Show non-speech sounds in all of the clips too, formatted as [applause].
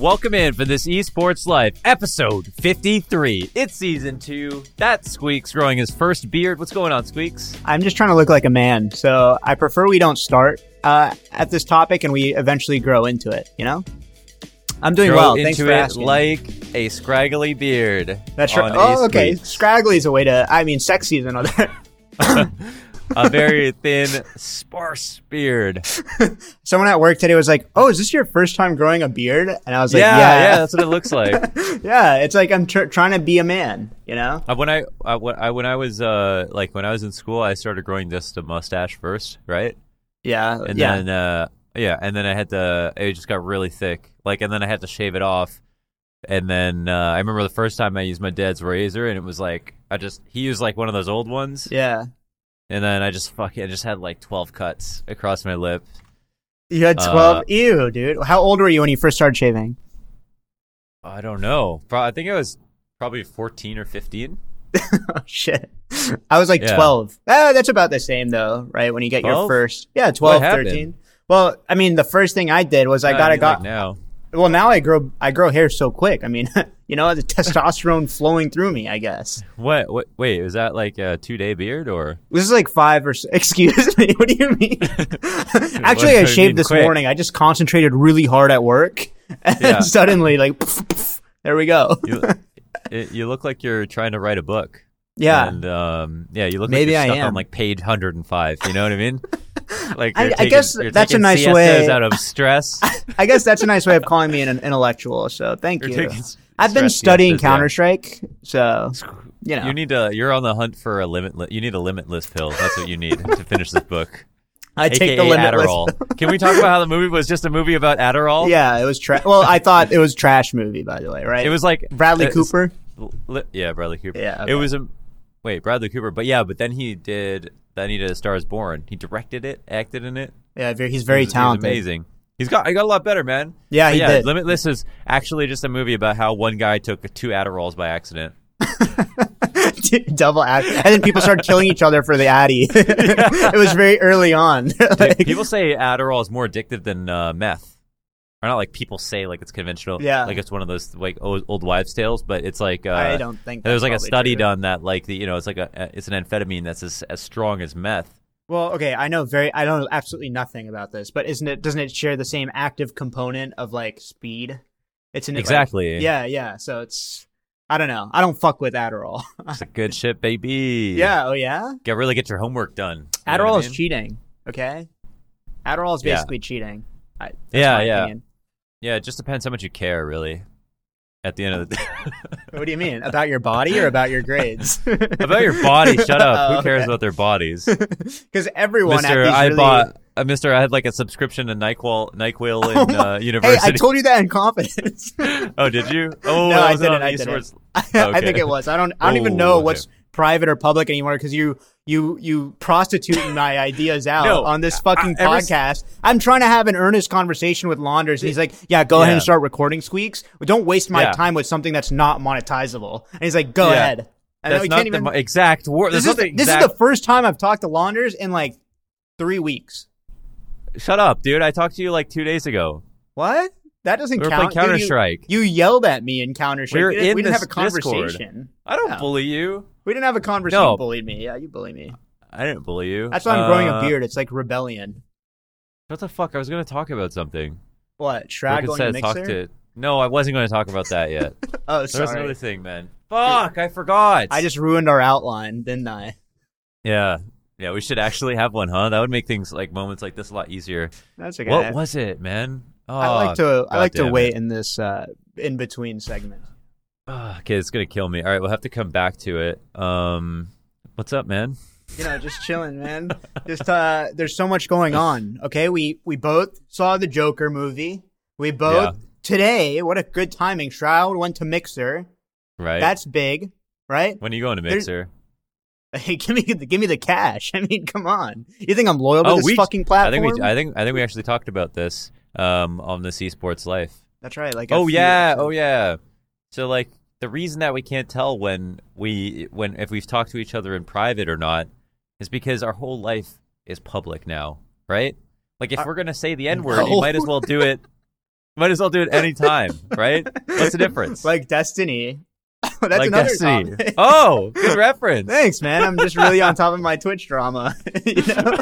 Welcome in for this Esports Life episode 53. It's season two. That's Squeaks growing his first beard. What's going on, Squeaks? I'm just trying to look like a man, so I prefer we don't start uh, at this topic and we eventually grow into it. You know, I'm doing Grow well. into Thanks for it asking. like a scraggly beard. That's right. Oh, okay. Squeaks. Scraggly is a way to. I mean, sexy is another. A very thin, sparse beard. [laughs] Someone at work today was like, "Oh, is this your first time growing a beard?" And I was like, yeah, "Yeah, yeah, that's what it looks like. [laughs] yeah." It's like I'm tr- trying to be a man. You know? Uh, when I, uh, when I when I was uh like when I was in school, I started growing just a mustache first, right? Yeah. And yeah. then uh yeah, and then I had to it just got really thick. Like and then I had to shave it off. And then uh, I remember the first time I used my dad's razor and it was like I just he used like one of those old ones yeah. And then I just fucking I just had like 12 cuts across my lip. You had Uh, 12. Ew, dude. How old were you when you first started shaving? I don't know. Pro- I think I was probably 14 or 15. [laughs] oh shit. I was like Yeah. 12. Eh, that's about the same though, right? When you get your first. Yeah, 12, 13. Well, I mean, the first thing I did was I Uh, got I mean, got like now. Well, now I grow I grow hair so quick. I mean, [laughs] you know, the testosterone [laughs] flowing through me, I guess. What, what wait, was that like a 2-day beard or This is like 5 or [laughs] excuse me. What do you mean? Actually, I shaved this quick? morning. I just concentrated really hard at work and Yeah. suddenly like there we go. you, it, you look like you're trying to write a book. yeah. And um, yeah, you look Maybe like I you're stuck am. on like page 105. You know what I mean? [laughs] Like I- you're I guess that's a taking nice siestas way- out of stress. [laughs] I guess that's a nice way of calling me an intellectual. So, thank You're you. taking I've been studying. Counter Strike, so you know. You need to. You're on the hunt for a limit. You need a limitless pill. That's what you need [laughs] to finish this book. I AKA take the limitless. Adderall. Can we talk about how the movie was just a movie about Adderall? Yeah, it was trash. Well, I thought it was trash movie, by the way, right? It was like Bradley it's- Cooper. li- yeah, Bradley Cooper. Yeah, It was a wait, Bradley Cooper. But yeah, but then he did. Then he did A Star Is Born. He directed it, acted in it. Yeah, very, he's very He was- he was talented. amazing. He's got. He got a lot better, man. Yeah, But he yeah, did. Limitless is actually just a movie about how one guy took two Adderalls by accident. [laughs] Double act, and then people started killing each other for the Addy. [laughs] [laughs] it was very early on. Like, people say Adderall is more addictive than uh, meth. Or not like people say like it's conventional. Yeah. Like it's one of those like old, old wives' tales, but it's like uh, I don't think there was like a study true. done that like the you know it's like a it's an amphetamine that's as, as strong as meth. Well, okay, I know very, I know absolutely nothing about this, but isn't it? Doesn't it share the same active component of like speed? It's an Exactly. yeah, yeah. So it's, I don't know. I don't fuck with Adderall. It's a good shit, baby. [laughs] yeah. Oh yeah. Get really get your homework done. You Adderall is mean? cheating. Okay. Adderall is Yeah. basically cheating. I, Yeah, yeah. opinion. Yeah, it just depends how much you care, really. At the end of the day. [laughs] What do you mean about your body or about your grades? [laughs] about your body, shut up. [laughs] Oh, Who cares okay. about their bodies? Because everyone at Mister, I really... bought uh, Mister. I had like a subscription to Nyquil, Nyquil in Oh uh, my- Hey. I told you that in confidence. oh, did you? Oh, No, that I didn't, I. I Okay. think it was. I don't. I don't even Oh, know okay. what's private or public anymore because you you you prostituting [laughs] my ideas out No, on this fucking I- ever s- podcast. I'm trying to have an earnest conversation with Launders. And he's like, "Yeah, go ahead and start recording squeaks. But don't waste my Yeah. time with something that's not monetizable." And he's like, "Go Yeah. ahead." And That's not can't the even. exact word. this is the this is the first time I've talked to Launders in like three weeks. Shut up, dude. I talked to you like two days ago. What? That doesn't We were count. Counter Dude, you- Strike. You, yelled at me in Counter Strike. We we didn't, have a this Discord. conversation. I don't bully you. We didn't have a conversation. No. You bullied me. Yeah, you bully me. I didn't bully you. That's why I'm growing a Uh, beard. It's like rebellion. What the fuck? I was going to talk about something. What? Shroud going to mixer? to. No, I wasn't going to talk about that yet. [laughs] Oh, sorry. another thing, man. Fuck, I forgot. I just ruined our outline, didn't I? Yeah. Yeah, we should actually have one, huh? That would make things like moments like this a lot easier. That's okay. What was it, man? Oh, I like to I like to wait it. in this uh, in between segment. Ah, okay, it's gonna kill me. All right, we'll have to come back to it. Um, what's up, man? You know, just chilling, man. just uh, there's so much going on. Okay, we we both saw the Joker movie. We both Yeah. today. What a good timing. Shroud went to Mixer. Right? That's big, right? when are you going to Mixer? [laughs] Hey, give me the, give me the cash. [laughs] I mean, come on. You think I'm loyal to Oh, this we- fucking I platform? think we, I think, I think we actually talked about this um on this esports life. That's right. Like, Oh yeah, oh yeah. So like the reason that we can't tell when we when if we've talked to each other in private or not is because our whole life is public now, right? Like if Uh, we're gonna say the n word, you might as well do it. Might as well do it anytime, right? What's the [laughs] difference? like Destiny. [laughs] That's Like another Destiny. topic. Oh, [laughs] good reference. Thanks, man. I'm just really on top of my Twitch drama. [laughs] you know,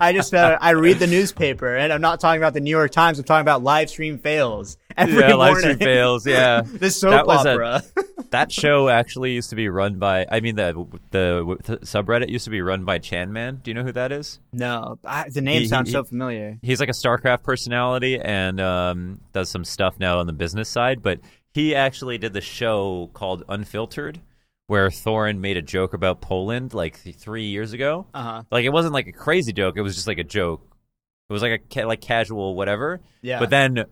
I just uh, I read the newspaper, and I'm not talking about the New York Times. I'm talking about live stream fails every yeah, live stream fails. Yeah, the soap That was a- opera. that show actually used to be run by. I mean, the the, the subreddit used to be run by Chan Man. Do you know who that is? no, I, the name He- sounds he- so familiar. He's like a StarCraft personality and um, does some stuff now on the business side. But he actually did the show called Unfiltered, where Thorin made a joke about Poland like th- three years ago. Uh huh. Like it wasn't like a crazy joke; it was just like a joke. It was like a ca- like casual whatever. Yeah. But then,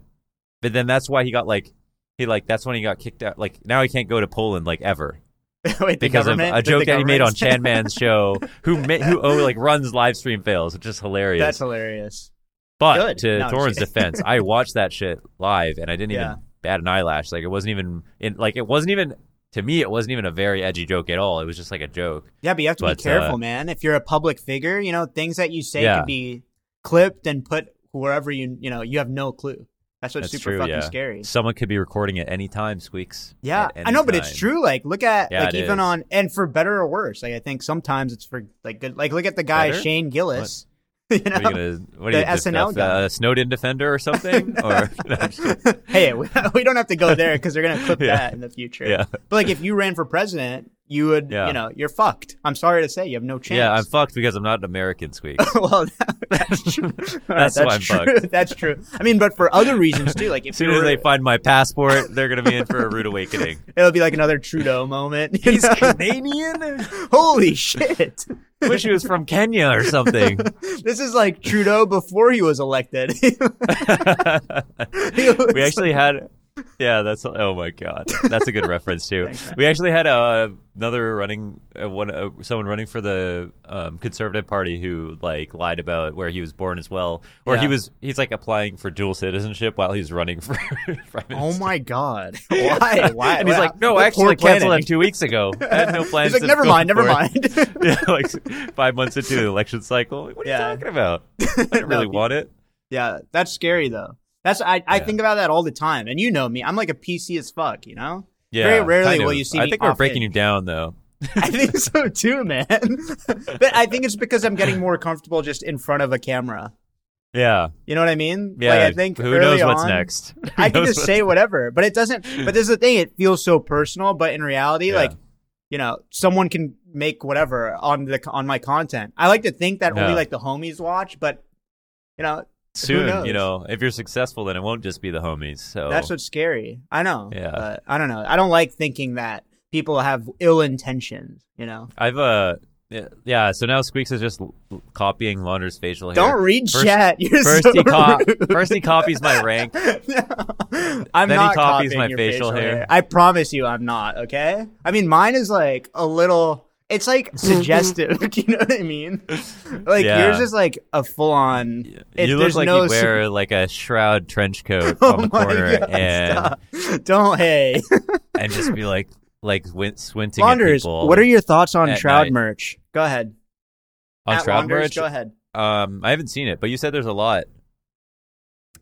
but then that's why he got like he like that's when he got kicked out. Like now he can't go to Poland like ever [laughs] Wait, because of a joke that he made on [laughs] Chan Man's show, who ma- who oh, like runs live stream fails, which is hilarious. That's hilarious. but good. to No, Thorin's defense, I watched that shit live and I didn't Yeah. even bat an eyelash. Like it wasn't even in like it wasn't even to me it wasn't even a very edgy joke at all. It was just like a joke. Yeah, but you have to But, be careful, uh, man. If you're a public figure, you know things that you say Yeah. could be clipped and put wherever you you know you have no clue. That's what's That's super true. fucking yeah, scary. Someone could be recording at any time. Squeaks. Yeah, I know, any but it's true. Like, look at Yeah, like even is. on and for better or worse. Like, I think sometimes it's for like good. Like, look at the guy Better? Shane Gillis. [laughs] you know, What are you gonna? What are The you, SNL guy. uh, Snowden defender or something? [laughs] or [laughs] hey, we, we don't have to go there because they're gonna clip Yeah. that in the future. yeah, But like, if you ran for president, you would, Yeah. you know, you're fucked. I'm sorry to say, you have no chance. yeah. I'm fucked because I'm not an American. squeak. [laughs] well, that- [laughs] that's true. [laughs] All That's why I'm true. fucked. That's true. I mean, but for other reasons too. Like, if As soon as they find my passport, they're gonna be in for a rude awakening. it'll be like another Trudeau moment. He's know? Canadian. Holy shit! Wish he was from Kenya or something. This is like Trudeau before he was elected. We actually had yeah that's oh my god that's a good reference too Thanks, we actually had uh, another running uh, one uh, someone running for the um, conservative party who like lied about where he was born as well or he was he's like applying for dual citizenship while he's running for [laughs] Oh my god! [laughs] Why? [laughs] Why? and he's like no what actually I canceled that two weeks ago I had no plans He's like, never mind, never mind. yeah like five months into the election cycle what are Yeah. you talking about I didn't really No, want it yeah, that's scary though. That's I, I Yeah. think about that all the time, and you know me. I'm like a PC as fuck. You know. yeah Very rarely kind will of. you see I think we're breaking it. you down though [laughs] I think so too, man. [laughs] but I think it's because I'm getting more comfortable just in front of a camera. yeah You know what I mean? Yeah, Like, I think who knows what's on- next? [laughs] Who I can just say whatever, but it doesn't. But this is the thing; it feels so personal. But in reality, Yeah. like you know, someone can make whatever on the on my content. I like to think that Yeah. only like the homies watch, but you know, soon. You know, if you're successful, then it won't just be the homies. So that's what's scary. I know. Yeah. but I don't know. I don't like thinking that people have ill intentions. You know, I've uh yeah. So now Squeaks is just l- copying Launder's facial hair. don't read First- chat. [laughs] You're First so he co- first he copies my [laughs] rank. I'm Then he not copies copying my your facial hair. I promise you, I'm not. Okay. I mean, mine is like a little. It's like [laughs] suggestive. Do [laughs] you know what I mean? Like Yeah. yours is like a full on. It, you look like no you su- wear like a shroud trench coat [laughs] Oh on the corner God, and stop. don't hey and just be like like win- squinting at Launders. people. What are your thoughts on Shroud night. merch? Go ahead. on At shroud Launders, merch? Go ahead. Um, I haven't seen it, but you said there's a lot.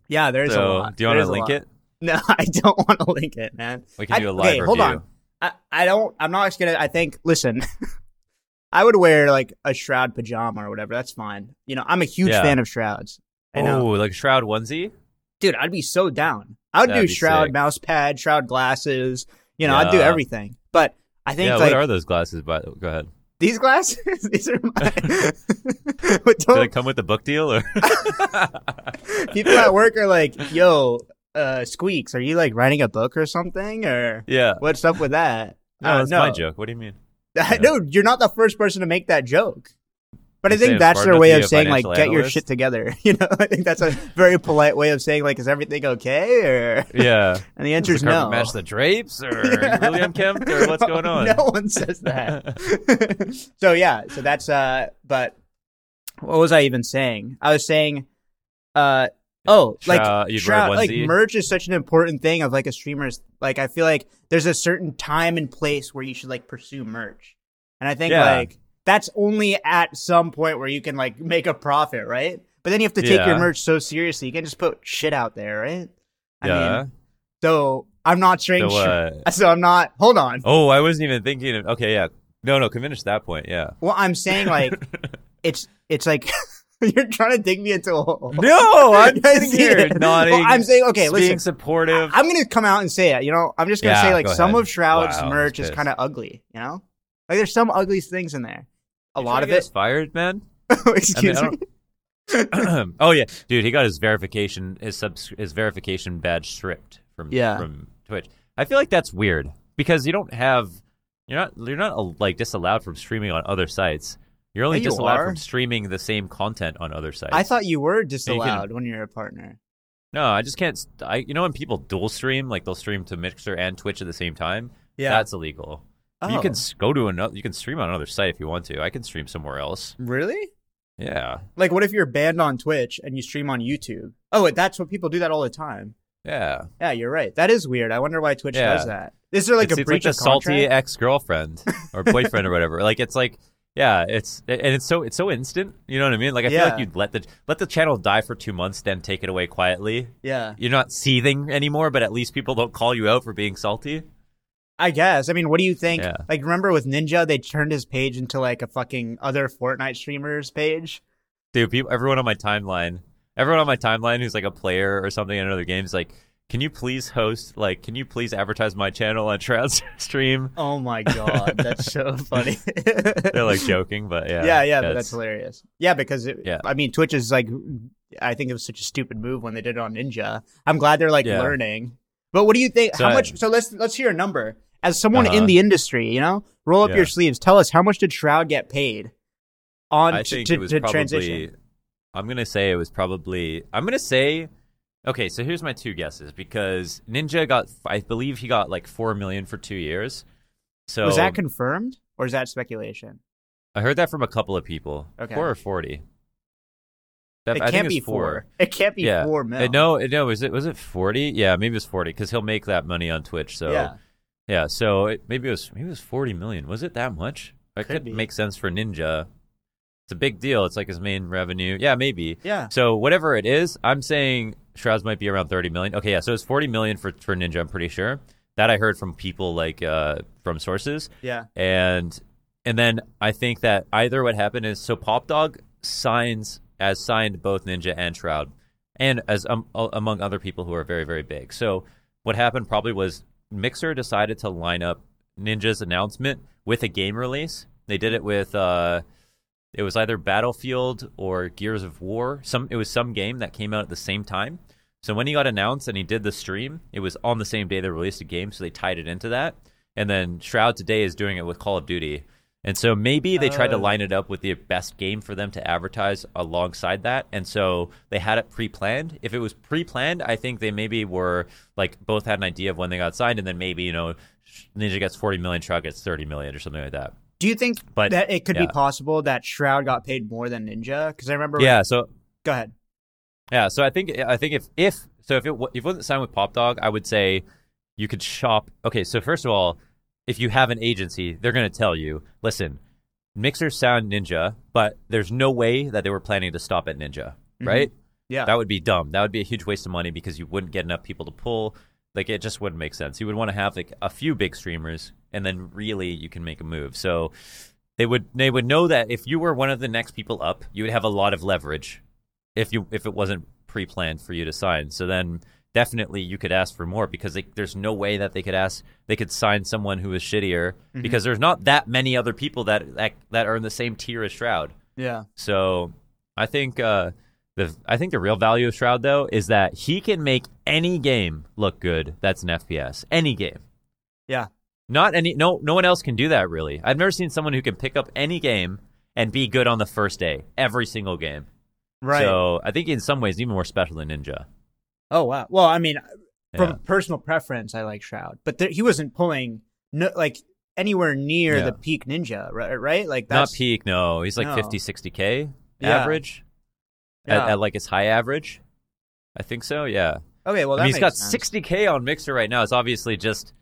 Yeah, there's a so lot. do you want to link it? No, I don't want to link it, man. We can I- do a live okay, review. hold on. I, I don't. I'm not just gonna. I think. Listen, [laughs] I would wear like a shroud pajama or whatever. That's fine. You know, I'm a huge Yeah. fan of shrouds. I know, Oh, like shroud onesie? dude. I'd be so down. I would That'd do shroud sick. mouse pad, shroud glasses. You know, I'd do everything. But I think Yeah, like what are those glasses? By go ahead. these glasses. [laughs] these are my. Do they come with the book deal or? [laughs] people at work are like, "Yo, uh, Squeaks, are you like writing a book or something, or yeah. what's up with that?" No, Uh, that's my joke. What do you mean? [laughs] no, you're not the first person to make that joke. But I You saying think that's their way of saying like, financial get your shit together. [laughs] You know, I think that's a very polite way of saying like, is everything okay? Or Yeah. [laughs] and the answer is no. match the drapes, or you really unkempt, or what's going on? no one says that. so yeah, so that's uh. But what was I even saying? I was saying, uh. Oh, like Shroud- you'd wear shroud, like merch is such an important thing of like a streamer's. Like I feel like there's a certain time and place where you should like pursue merch, and I think Yeah. like that's only at some point where you can like make a profit, right? But then you have to take Yeah. your merch so seriously. You can't just put shit out there, right? I yeah. mean, so I'm not saying. So, uh, [laughs] so I'm not. Hold on. oh, I wasn't even thinking. Of, okay, yeah. No, no. Finish that point. Yeah. Well, I'm saying like [laughs] it's it's like [laughs] [laughs] you're trying to dig me into a hole. No, [laughs] I'm I sitting here nodding. Well, I'm saying okay. being Listen, Being supportive. I'm gonna come out and say it. You know, I'm just gonna Yeah, say like go some ahead. of Shroud's Wow, merch is kind of ugly. You know, like there's some ugly things in there. A lot of to it. fired, man. [laughs] Excuse I me. [clears throat] oh yeah, dude, he got his verification his subs his verification badge stripped from Yeah. from Twitch. I feel like that's weird because you don't have you're not you're not uh, like disallowed from streaming on other sites. You're only Yeah, you disallowed from streaming the same content on other sites. I thought you were disallowed when you're a partner. no, I just can't. I you know when people dual stream like they'll stream to Mixer and Twitch at the same time. Yeah, that's illegal. You Oh. can go to another. You can stream on another site if you want to. I can stream somewhere else. really. Yeah, Like, what if you're banned on Twitch and you stream on YouTube? Oh, that's what people do that all the time. yeah. Yeah, you're right. That is weird. I wonder why Twitch Yeah. does that. Is there like it's, a it's breach like of a salty ex girlfriend or boyfriend or whatever. [laughs] Like it's like yeah, it's and it's so it's so instant. You know what I mean? Like I feel like you'd let the let the channel die for two months, then take it away quietly. Yeah, You're not seething anymore, but at least people don't call you out for being salty. I guess. I mean, what do you think? Yeah. Like, remember with Ninja, they turned his page into like a fucking other Fortnite streamers page. Dude, people, everyone on my timeline, everyone on my timeline who's like a player or something in another game is like, can you please host? Like, can you please advertise my channel on [laughs] Shroud's stream? Oh my god, that's so [laughs] funny. They're like joking, but yeah, yeah, yeah, but that's hilarious. Yeah, because it, Yeah. I mean, Twitch is like, I think it was such a stupid move when they did it on Ninja. I'm glad they're like Yeah. learning. But what do you think? So how I- much? So let's let's hear a number. As someone Uh-huh. in the industry, you know, roll up Yeah. your sleeves. Tell us how much did Shroud get paid on I to, think to, it was to probably. transition? I'm gonna say it was probably. I'm gonna say. Okay, so here's my two guesses because Ninja got. I believe he got like four million for two years. So Was that confirmed or is that speculation? I heard that from a couple of people. Okay. Four or forty. That- It I think can't be four. It can't be yeah. four mil. Uh, no, uh, no. Was it was it forty? Yeah, maybe it was forty because he'll make that money on Twitch. So Yeah. yeah. So it, maybe it was maybe it was forty million. Was it that much? It Could could make sense for Ninja. It's a big deal. It's like his main revenue. Yeah, maybe. Yeah. So whatever it is, I'm saying Shrouds might be around 30 million. Okay, yeah. So it's 40 million for for Ninja. I'm pretty sure that I heard from people like uh, from sources, Yeah. and and then I think that either what happened is so Pop Dog signs as signed both Ninja and Shroud, and as um, among other people who are very very big. So what happened probably was Mixer decided to line up Ninja's announcement with a game release. They did it with uh, it was either Battlefield or Gears of War. Some it was some game that came out at the same time. So when he got announced and he did the stream, it was on the same day they released a game, so they tied it into that. And then Shroud today is doing it with Call of Duty. And so maybe they tried to Oh. line it up with the best game for them to advertise alongside that. And so they had it pre-planned. If it was pre-planned, I think they maybe were like both had an idea of when they got signed, and then maybe you know Ninja gets forty million, Shroud gets thirty million, or something like that. Do you think But, that it could be possible that Shroud got paid more than Ninja? Because I remember. Yeah. So Go ahead. Yeah, so I think I think if if so if it if it wasn't signed with Pop Dog, I would say you could shop. Okay, so first of all, if you have an agency, they're going to tell you, listen, mixers sound Ninja, but there's no way that they were planning to stop at Ninja, mm-hmm. right? Yeah. That would be dumb. That would be a huge waste of money because you wouldn't get enough people to pull. Like it just wouldn't make sense. You would want to have like a few big streamers, and then really you can make a move. So they would they would know that if you were one of the next people up, you would have a lot of leverage if you if it wasn't pre-planned for you to sign. So then definitely you could ask for more because they, there's no way that they could ask they could sign someone who is shittier because there's not that many other people that, that that are in the same tier as Shroud. yeah. So I think uh, the I think the real value of Shroud though is that he can make any game look good. That's an FPS. Any game. Yeah. Not any. No, no one else can do that really. I've never seen someone who can pick up any game and be good on the first day, every single game. Right. So I think in some ways even more special than Ninja. oh wow. Well, I mean, from Yeah. personal preference, I like Shroud, but there, he wasn't pulling no, like anywhere near Yeah. the peak Ninja, right? Right? Like Not peak. No, he's like No. fifty, sixty 50, 60k average. Yeah. At, at like his high average. I think so. Yeah. okay. Well, I mean, he's got sense. 60k on Mixer right now. It's obviously just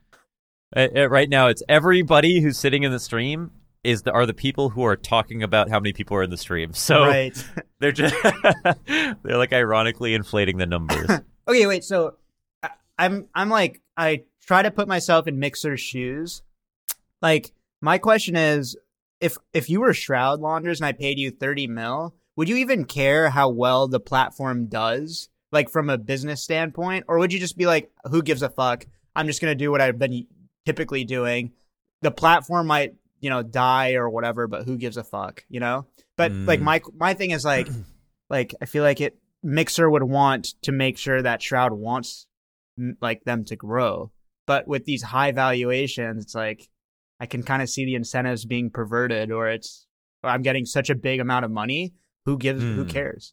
uh, uh, right now. It's everybody who's sitting in the stream is the, are the people who are talking about how many people are in the stream. So Right. [laughs] they're just [laughs] they're like ironically inflating the numbers. [laughs] okay. Wait. So, uh, I'm I'm like I try to put myself in Mixer's shoes. Like my question is, if if you were Shroud Launders and I paid you thirty mil, would you even care how well the platform does, like from a business standpoint, or would you just be like, who gives a fuck? I'm just gonna do what I've been typically doing. The platform might you know die or whatever, but who gives a fuck? You know. But Mm. like my my thing is like, [clears throat] like I feel like it Mixer would want to make sure that Shroud wants like them to grow. But with these high valuations, it's like I can kind of see the incentives being perverted, or it's I'm getting such a big amount of money. Who gives? Who Hmm. cares?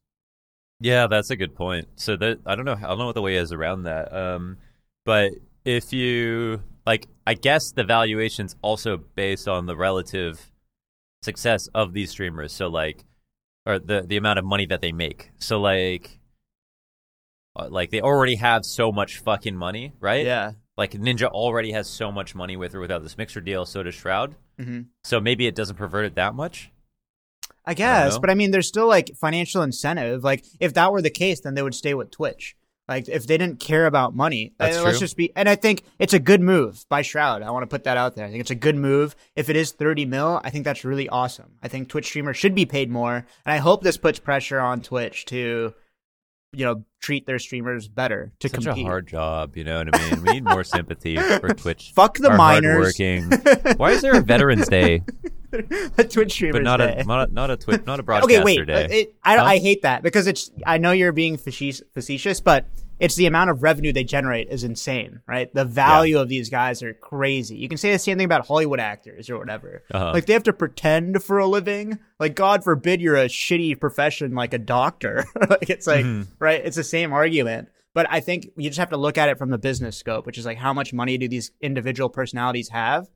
Yeah, that's a good point. So that I don't know, I don't know what the way is around that. Um, but if you like, I guess the valuation's also based on the relative success of these streamers. So like, or the the amount of money that they make. So like, uh, like they already have so much fucking money, right? Yeah. Like Ninja already has so much money with or without this mixer deal. So does Shroud. hmm So maybe it doesn't pervert it that much. I guess, know. but I mean, there's still like financial incentive. Like, if that were the case, then they would stay with Twitch. Like, if they didn't care about money, That's let's true. just be. And I think it's a good move by Shroud. I want to put that out there. I think it's a good move. If it is 30 mil, I think that's really awesome. I think Twitch streamers should be paid more, and I hope this puts pressure on Twitch to, you know, treat their streamers better to Such compete. a hard job, you know what I mean? We need more [laughs] sympathy for Twitch. Fuck the miners. [laughs] Why is there a Veterans Day, [laughs] a Twitch streamers but not day. a not a not a Twitch [laughs] not a broadcaster okay, wait. day? uh, It, I, Huh? I hate that because it's. I know you're being facetious, but it's the amount of revenue they generate is insane, right? The value of these guys are crazy. You can say the same thing about Hollywood actors or whatever. Uh-huh. Like they have to pretend for a living. Like God forbid you're a shitty profession like a doctor. [laughs] like it's like Mhm. right. It's the same argument. But I think you just have to look at it from the business scope, which is like how much money do these individual personalities have?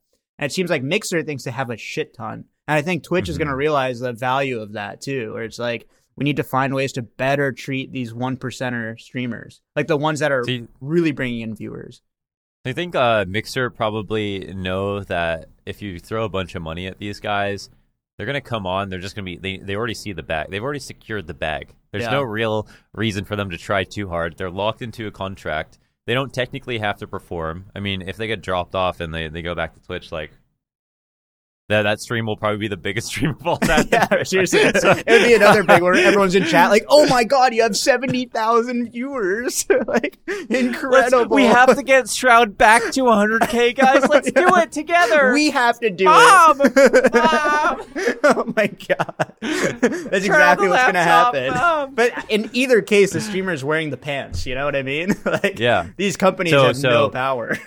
And it seems like Mixer thinks they have a shit ton. And I think Twitch is Mm-hmm. going to realize the value of that too, where it's like, we need to find ways to better treat these one percenter streamers, like the ones that are See- really bringing in viewers. I think uh, Mixer probably know that if you throw a bunch of money at these guys, they're gonna come on. They're just gonna be. They they already see the bag. They've already secured the bag. There's Yeah. no real reason for them to try too hard. They're locked into a contract. They don't technically have to perform. I mean, if they get dropped off and they, they go back to Twitch, like that that stream will probably be the biggest [laughs] stream of all time. yeah, [laughs] seriously. So- it would be another big one. Everyone's in chat like, "Oh my god, you have seventy thousand viewers! [laughs] like, Let's- incredible! we have to get Shroud back to 100k, guys. Let's do it together. We have to do Mom! it. Mom! oh my god, that's Turn exactly on the what's gonna happen. Mom! But in either case, the streamer's wearing the pants. You know what I mean? like, Yeah. these companies So- have so- no power.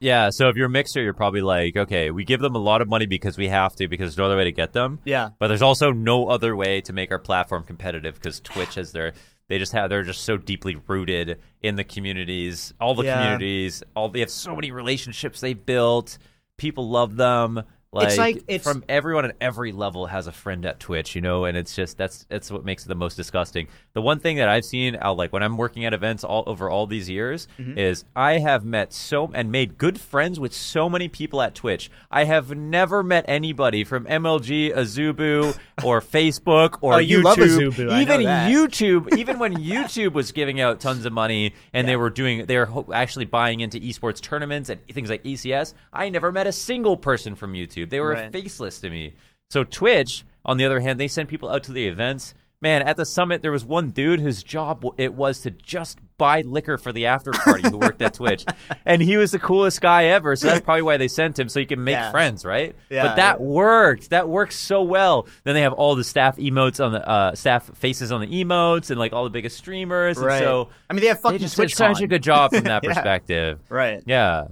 Yeah, so if you're a mixer, you're probably like, okay, we give them a lot of money because we have to, because there's no other way to get them. yeah, But there's also no other way to make our platform competitive because Twitch has their they just have they're just so deeply rooted in the communities, all the Yeah. communities, all they have so many relationships they've built. People love them. Like, It's like- it's- from everyone at every level has a friend at Twitch, you know, and it's just that's that's what makes it the most disgusting. The one thing that I've seen out like when I'm working at events all over all these years Mm-hmm. is I have met so and made good friends with so many people at Twitch. I have never met anybody from MLG, Azubu, [laughs] or Facebook or Oh, you YouTube. love Azubu, I Even. YouTube, even when [laughs] YouTube was giving out tons of money and they were doing, they were ho- actually buying into esports tournaments and things like ECS. I never met a single person from YouTube. They were Right. faceless to me. So Twitch, on the other hand, they send people out to the events. Man, at the summit, there was one dude whose job it was to just buy liquor for the after party who worked at Twitch, [laughs] and he was the coolest guy ever. So that's probably why they sent him, so he can make Yeah. friends, right? Yeah. But that worked. That works so well. Then they have all the staff emotes on the uh, staff faces on the emotes, and like all the biggest streamers. And right. so I mean, they have they fucking did Twitch such a good job from that [laughs] Yeah. perspective. right? Yeah.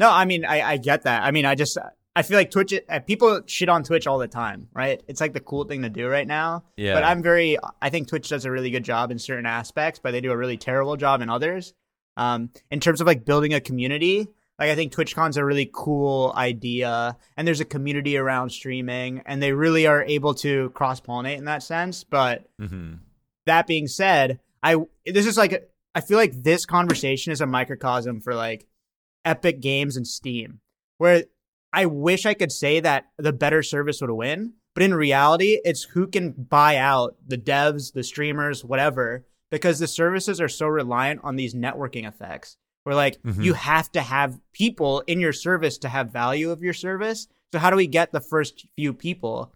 No, I mean, I, I get that. I mean, I just I feel like Twitch. uh, People shit on Twitch all the time, right? It's like the cool thing to do right now. Yeah. But I'm very. I think Twitch does a really good job in certain aspects, but they do a really terrible job in others. Um, in terms of like building a community, like I think TwitchCon's a really cool idea, and there's a community around streaming, and they really are able to cross pollinate in that sense. But hmm that being said, I this is like I feel like this conversation is a microcosm for like Epic Games and Steam, where I wish I could say that the better service would win, but in reality, it's who can buy out the devs, the streamers, whatever, because the services are so reliant on these networking effects. Where like Mhm. you have to have people in your service to have value of your service. So how do we get the first few people?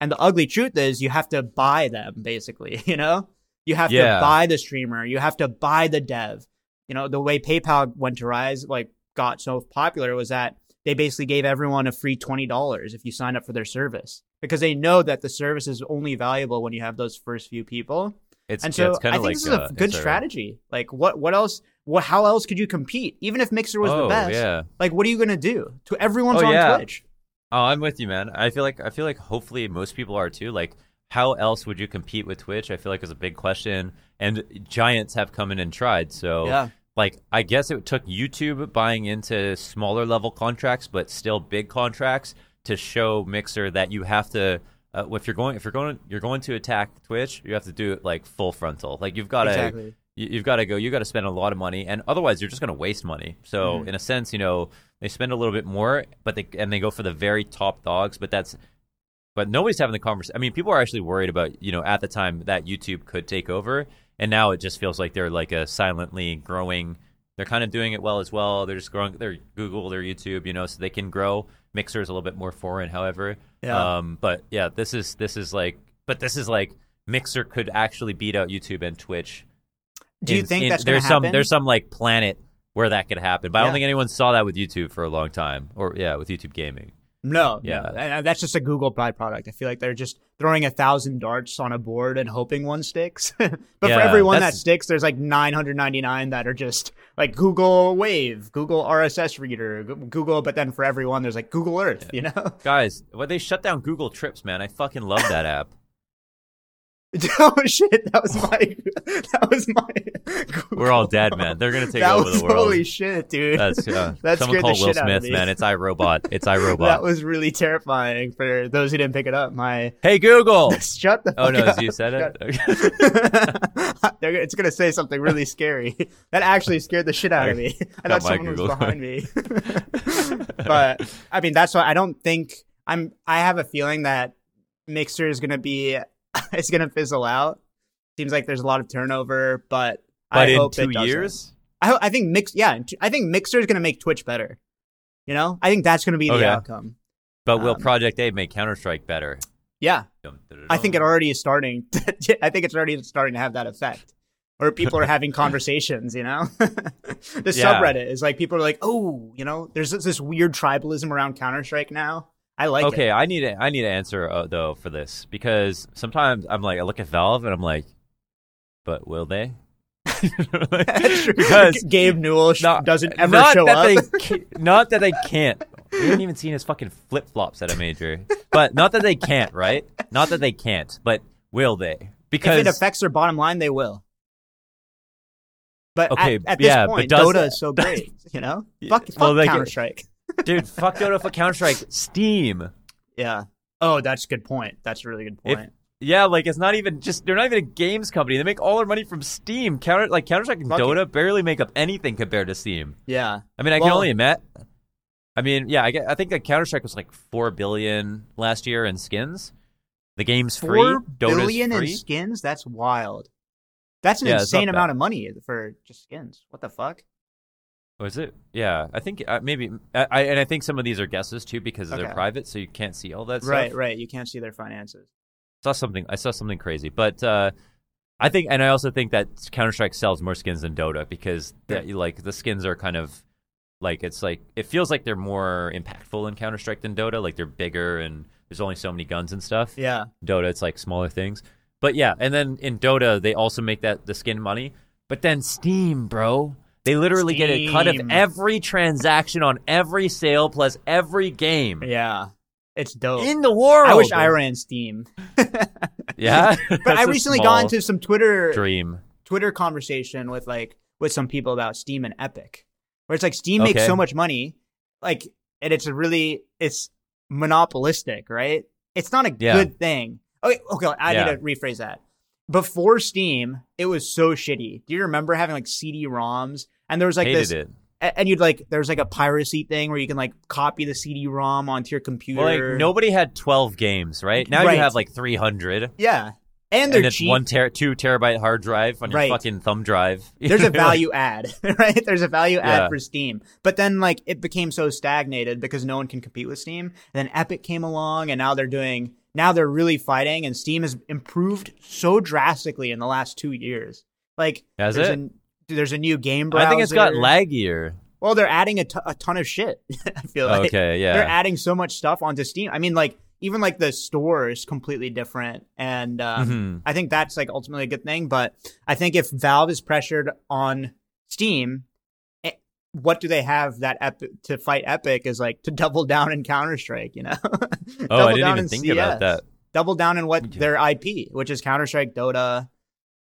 And the ugly truth is you have to buy them basically, [laughs] you know? You have Yeah. to buy the streamer, you have to buy the dev. You know, the way PayPal went to rise, like got so popular was that they basically gave everyone a free $20 if you sign up for their service because they know that the service is only valuable when you have those first few people. It's And so it's kind I think like this is uh, a good strategy. Like what what else what how else could you compete? Even if Mixer was oh, the best. yeah. Like what are you going to do? To everyone's Oh, on yeah. Twitch. Oh, I'm with you, man. I feel like I feel like hopefully most people are too. Like, how else would you compete with Twitch? I feel like is a big question, and giants have come in and tried. So, Yeah. Like, I guess it took YouTube buying into smaller level contracts, but still big contracts to show Mixer that you have to. Uh, if you're going, if you're going, you're going to attack Twitch, you have to do it like full frontal. Like you've got to Exactly. you, you've got to go. You got to spend a lot of money, and otherwise, you're just going to waste money. So, Mhm. in a sense, you know, they spend a little bit more, but they and they go for the very top dogs. But that's, but nobody's having the conversation. I mean, people are actually worried about, you know, at the time that YouTube could take over, and now it just feels like they're like a silently growing. They're kind of doing it well as well. They're just growing. They're Google, their YouTube, you know, so they can grow. mixer is a little bit more foreign, however. Yeah. Um, but yeah, this is this is like, but this is like Mixer could actually beat out YouTube and Twitch Do you in- think in- that's there's some happen? there's some like planet where that could happen, but I don't think anyone saw that with YouTube for a long time, or yeah, with YouTube gaming. No, Yeah. no. Uh, that's just a Google byproduct. I feel like they're just throwing a thousand darts on a board and hoping one sticks. [laughs] but for Yeah, every one that sticks, there's like 999 that are just like Google Wave, Google RSS Reader, Google. But then for everyone, there's like Google Earth. You know? [laughs] Guys, well, they shut down Google Trips, man. I fucking love that app. [laughs] oh shit! That was my. That was my. Google. [laughs] We're all dead, man. They're gonna take that over was the world. holy shit, dude. That's uh, [laughs] That someone called Will shit out of Smith, man. It's iRobot. It's iRobot. that was really terrifying for those who didn't pick it up. My hey Google. shut the. oh no, up. you said it. It's gonna say something really scary. That actually scared the shit out of me. I thought someone Google. was behind me. but I mean, that's why I don't think I'm. I have a feeling that Mixer is gonna be. [laughs] It's gonna fizzle out. Seems like there's a lot of turnover, but, but I in hope two it doesn't. years, I, I think Mix. Yeah, I think Mixer is gonna make Twitch better. You know, I think that's gonna be the Okay. outcome. but will Um, Project A make Counter Strike better? Yeah, I think it already is starting. [laughs] To, I think it's already starting to have that effect. Or people are [laughs] having conversations, you know. the Yeah. subreddit is like people are like, oh, you know, there's this, this weird tribalism around Counter Strike now. I like okay, it. I need a, I need an answer uh, though for this because sometimes I'm like I look at Valve and I'm like, but will they? [laughs] [laughs] because Gabe Newell not- doesn't ever not show that up. [laughs] They not that they can't. We haven't even seen his fucking flip flops at a major. But not that they can't, right? Not that they can't, but will they? Because if it affects their bottom line, they will. But Okay, at, at this yeah, but point, Dota that- is so great, you know. Fuck, fuck well, Counter Strike. Dude, fuck Dota, fuck Counter Strike, Steam. Yeah. Oh, that's a good point. That's a really good If- point. Yeah, like it's not even just they're not even a games company. They make all their money from Steam. Counter like Counter Strike and Fuck it. Dota barely make up anything compared to Steam. yeah. I mean, I can only admit. I mean, yeah, I, get, I think that Counter Strike was like four billion last year in skins. The game's free. Four Dota's billion in skins? That's wild. That's an Yeah, insane amount bad. of money for just skins. What the fuck? Was it? Yeah, I think uh, maybe. I, I and I think some of these are guesses too because they're private, so you can't see all that Right, stuff. right. Right. You can't see their finances. Saw something. I saw something crazy, but uh, I think, and I also think that Counter Strike sells more skins than Dota because that, like the skins are kind of like it's like it feels like they're more impactful in Counter Strike than Dota. Like they're bigger and there's only so many guns and stuff. Yeah. Dota, it's like smaller things. But yeah, and then in Dota, they also make that the skin money. But then Steam, bro, they literally get a cut of every transaction on every sale plus every game Yeah. It's dope. in the world. I wish I ran Steam. [laughs] Yeah, [laughs] But I recently got into some Twitter dream. Twitter conversation with like with some people about Steam and Epic, where it's like Steam makes so much money, like, and it's a really it's monopolistic, right? It's not a Yeah. good thing. Okay, okay, I Yeah. need to rephrase that. Before Steam, it was so shitty. Do you remember having like CD-ROMs and there was like Hated this, it. and you'd like there was like a piracy thing where you can like copy the CD-ROM onto your computer. Well, like nobody had twelve games, right? Now Right. you have like three hundred. Yeah. and they're and it's cheap. one ter- two terabyte hard drive on your Right. fucking thumb drive. [laughs] There's a value add, [laughs] right? There's a value add for Steam. But then like it became so stagnated because no one can compete with Steam. And then Epic came along and now they're doing now they're really fighting and Steam has improved so drastically in the last 2 years. Like Has there's it? A, there's a new game browser. I think it's got laggier. Well, they're adding a, t- a ton of shit. [laughs] I feel like Okay, yeah. they're adding so much stuff onto Steam. I mean, like even like the store is completely different, and um, Mhm. I think that's like ultimately a good thing. But I think if Valve is pressured on Steam, what do they have that Epic to fight Epic is like to double down in Counter Strike, you know? [laughs] Oh, I didn't even think about that. Double down in what Okay. their IP, which is Counter Strike, Dota,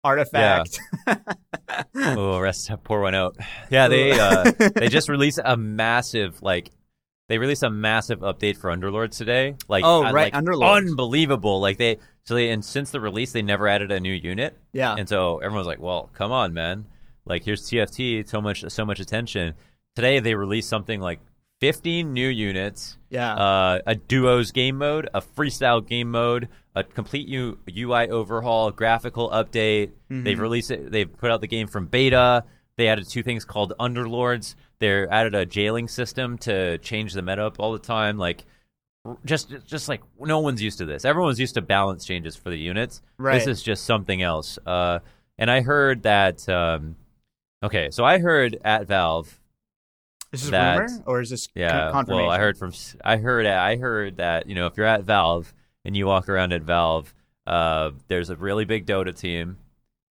Artifact. [laughs] oh, rest pour one out. [laughs] Yeah, they uh, they just released a massive like they released a massive update for Underlords today. Like Oh, uh, right, like, Underlords. unbelievable. Like they so they and since the release they never added a new unit. yeah. And so everyone's like, "Well, come on, man! Like here's TFT, so much, so much attention." Today they released something like 15 new units, yeah. uh, a duos game mode, a freestyle game mode, a complete U- UI overhaul, graphical update. Mm-hmm. They've released it. They've put out the game from beta. They added two things called Underlords. They added a jailing system to change the meta up all the time. Like just just like no one's used to this. Everyone's used to balance changes for the units. Right. This is just something else. Uh, and I heard that. Um, okay, so I heard at Valve. Is this is that- rumor or is this Yeah, confirmation? well, I heard from I heard I heard that you know if you're at Valve and you walk around at Valve, uh, there's a really big Dota team,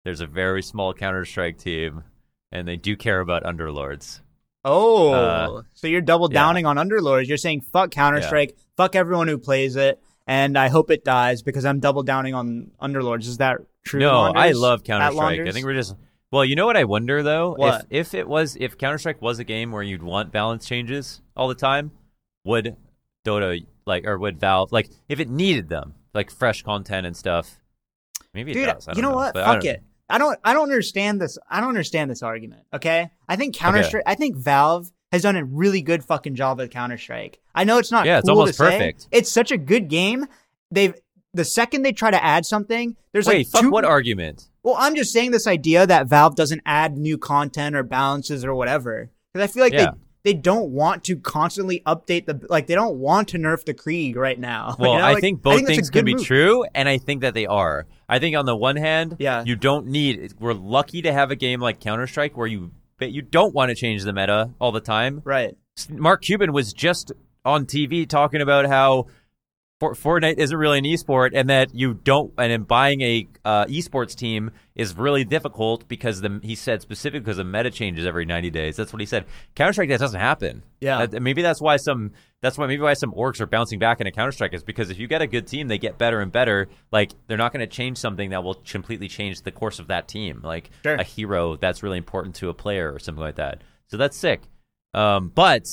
there's a very small Counter Strike team, and they do care about Underlords. Oh, Uh, so you're double yeah. downing on Underlords. You're saying fuck Counter Strike, fuck everyone who plays it, and I hope it dies because I'm double downing on Underlords. Is that true? No, Launders? I love Counter Strike. I think we're just well. You know what I wonder though? What? If if it was if Counter Strike was a game where you'd want balance changes all the time, would Dota like or would Valve like if it needed them like fresh content and stuff? Maybe it dude. does. I you don't know, what? Fuck it. I don't. I don't understand this. I don't understand this argument. Okay, I think Counter Strike. I think Valve has done a really good fucking job with Counter Strike. I know it's not. Yeah, it's cool almost to say. perfect. It's such a good game. They've the second they try to add something, there's Wait, like fuck two, what argument? Well, I'm just saying this idea that Valve doesn't add new content or balances or whatever. Because I feel like Yeah. they they don't want to constantly update the like they don't want to nerf the Krieg right now. [laughs] Well, You know, I think both that's a things can be move. true, and I think that they are. I think on the one hand, Yeah. you don't need. We're lucky to have a game like Counter Strike where you you don't want to change the meta all the time. Right. Mark Cuban was just on TV talking about how For- Fortnite isn't really an esport, and that you don't, and in buying a uh, esports team is really difficult because the he said specifically because the meta changes every ninety days. That's what he said. Counter Strike that doesn't happen. Yeah. That- maybe that's why some that's why maybe why some orcs are bouncing back into Counter Strike is because if you get a good team, they get better and better. Like they're not going to change something that will completely change the course of that team, like Sure. a hero that's really important to a player or something like that. So that's sick. Um, but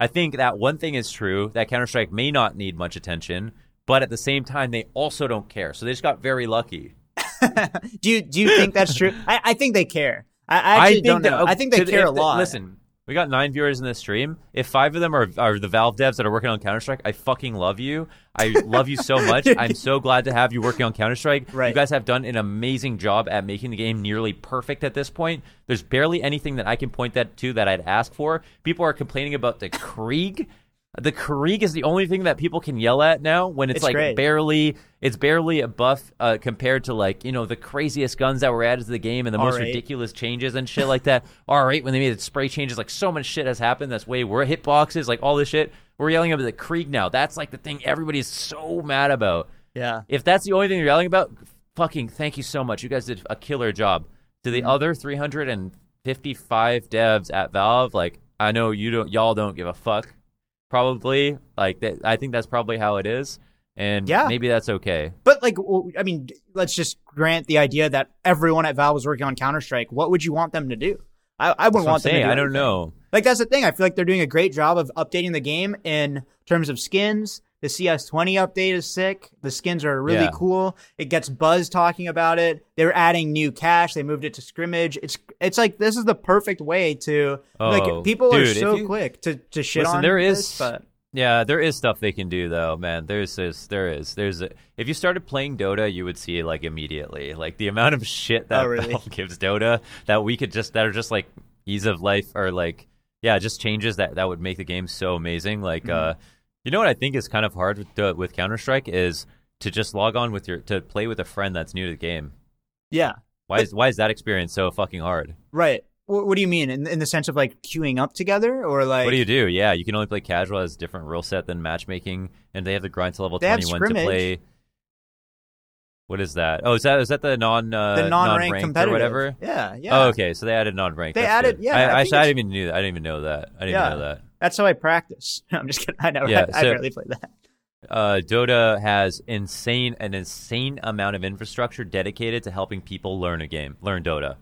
I think that one thing is true that Counter Strike may not need much attention, but at the same time, they also don't care. So they just got very lucky. [laughs] Do you do you think that's true? I, I think they care. I, I actually don't that- I think they care a lot. Listen, we got nine viewers in this stream. If five of them are, are the Valve devs that are working on Counter Strike, I fucking love you. I love you so much. [laughs] I'm so glad to have you working on Counter Strike. Right. You guys have done an amazing job at making the game nearly perfect at this point. There's barely anything that I can point that to that I'd ask for. People are complaining about the Krieg. The Krieg is the only thing that people can yell at now when it's, It's like great. barely it's barely a buff uh, compared to like you know the craziest guns that were added to the game and the most R8. ridiculous changes and shit like that. [laughs] All right, when they made the spray changes, like so much shit has happened. That's way we're hitboxes, like all this shit. We're yelling about the Krieg now. That's like the thing everybody's so mad about. yeah. If that's the only thing you're yelling about, fucking thank you so much. You guys did a killer job. To Mm-hmm. the other 355 devs at Valve, like I know you don't, y'all don't give a fuck. Probably, like that. I think that's probably how it is, and Yeah. maybe that's okay. But like, I mean, let's just grant the idea that everyone at Valve was working on Counter Strike. What would you want them to do? I, I wouldn't want them to do I don't anything. know. Like that's the thing. I feel like they're doing a great job of updating the game in terms of skins. The CS20 update is sick. The skins are really Yeah. cool. It gets buzz talking about it. They're adding new cash. They moved it to scrimmage. It's it's like this is the perfect way to Oh, like people are dude, if so you- quick to to shit Listen, on there this, is- but Yeah, there is stuff they can do though, man. There's this, there is, there's. A, if you started playing Dota, you would see it like immediately, like the amount of shit that Oh, [laughs] really? Valve gives Dota that we could just that are just like ease of life or like yeah, just changes that that would make the game so amazing. Like, Mm-hmm. uh, you know what I think is kind of hard with the, with Counter Strike is to just log on with your to play with a friend that's new to the game. Yeah. Why is why is that experience so fucking hard? Right. What, what do you mean in, in the sense of like queuing up together or like what do you do? Yeah, you can only play casual as different rule set than matchmaking, and they have the grind to level They twenty one to play. What is that? Oh, is that is that the non uh, the non-ranked non-ranked competitive? or whatever? Yeah, yeah. Oh, okay. So they added non-ranked. They That's added- good. yeah, I, I I, I didn't even knew. That. I didn't even know that. I didn't Yeah. even know that. That's how I practice. [laughs] I'm just kidding. I never. Yeah, I, I so- barely played that. Uh, Dota has insane an insane amount of infrastructure dedicated to helping people learn a game, learn Dota.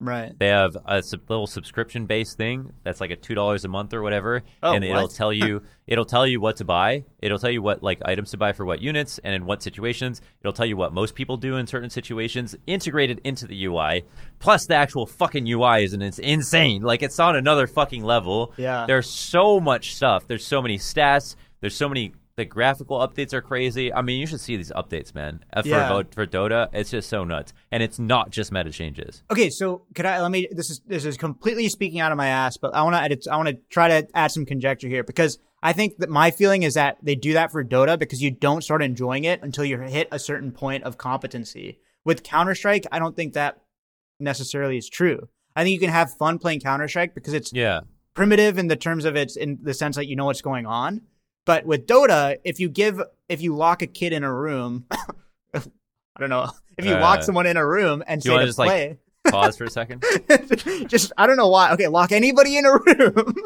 Right. They have a sub- little subscription based thing that's like a two dollars a month or whatever, Oh, and it'll what? tell you [laughs] it'll tell you what to buy. It'll tell you what like items to buy for what units and in what situations. It'll tell you what most people do in certain situations, integrated into the UI. Plus, the actual fucking UI is an, it's insane. Like it's on another fucking level. Yeah. There's so much stuff. There's so many stats. There's so many. The graphical updates are crazy. I mean, you should see these updates, man. Uh, For Yeah. Vo- for Dota, it's just so nuts, and it's not just meta changes. Okay, so could I let me? This is this is completely speaking out of my ass, but I want to. I want to try to add some conjecture here because I think that my feeling is that they do that for Dota because you don't start enjoying it until you hit a certain point of competency. With Counter Strike, I don't think that necessarily is true. I think you can have fun playing Counter Strike because it's Yeah. primitive in the terms of it's in the sense that you know what's going on. But with Dota, if you give if you lock a kid in a room, [coughs] I don't know, if you lock Uh, someone in a room and say to just, like, play, Pause for a [laughs] second. just I don't know why. Okay, lock anybody in a room. [laughs]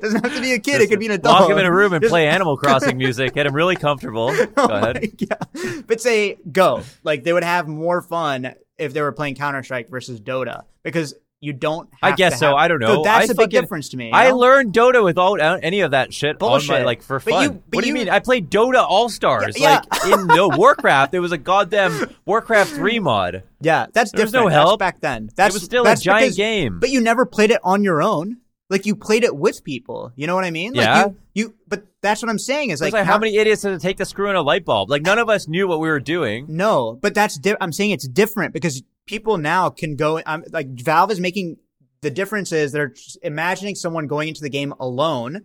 Doesn't have to be a kid. it could be an adult. Lock him in a room and Just- play Animal Crossing music. Get him really comfortable. [laughs] Go Oh ahead. God. But say go. Like they would have more fun if they were playing Counter Strike versus Dota because you don't. I guess so. have- I don't know. that's I a big difference to me. I know? learned Dota without any of that shit on my Bullshit. like for fun. you- what do you you- mean? I played Dota All Stars. Yeah, Like in no Warcraft, there was a goddamn Warcraft three mod. Yeah, that's There different. no That's help. back then. That's was still a giant because- game. But you never played it on your own. Like you played it with people. You know what I mean? Like Yeah. You, you but that's what I'm saying is like, like, how how- many idiots did it take to screw in a light bulb? Like none of us knew what we were doing. No, but that's di- I'm saying it's different because people now can go. I'm like Valve is making the difference is they're imagining someone going into the game alone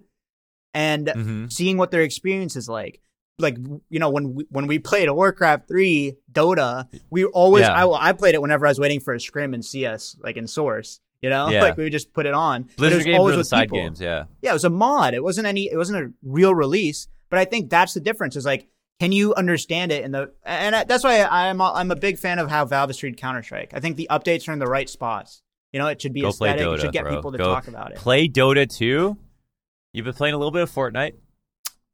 and Mhm. seeing what their experience is like. Like you know when we, when we played Warcraft three Dota, we always Yeah. I I played it whenever I was waiting for a scrim in CS like in Source. You know, Yeah. like we would just put it on. But it Blizzard was games always with side people. games. Yeah. Yeah, it was a mod. It wasn't any. It wasn't a real release. But I think that's the difference. Is like, can you understand it? In the and that's why I'm a, I'm a big fan of how Valve has treated Counter Strike. I think the updates are in the right spots. You know, it should be Go aesthetic. Dota, it should get bro. people to Go talk about it. Play Dota 2. You've been playing a little bit of Fortnite.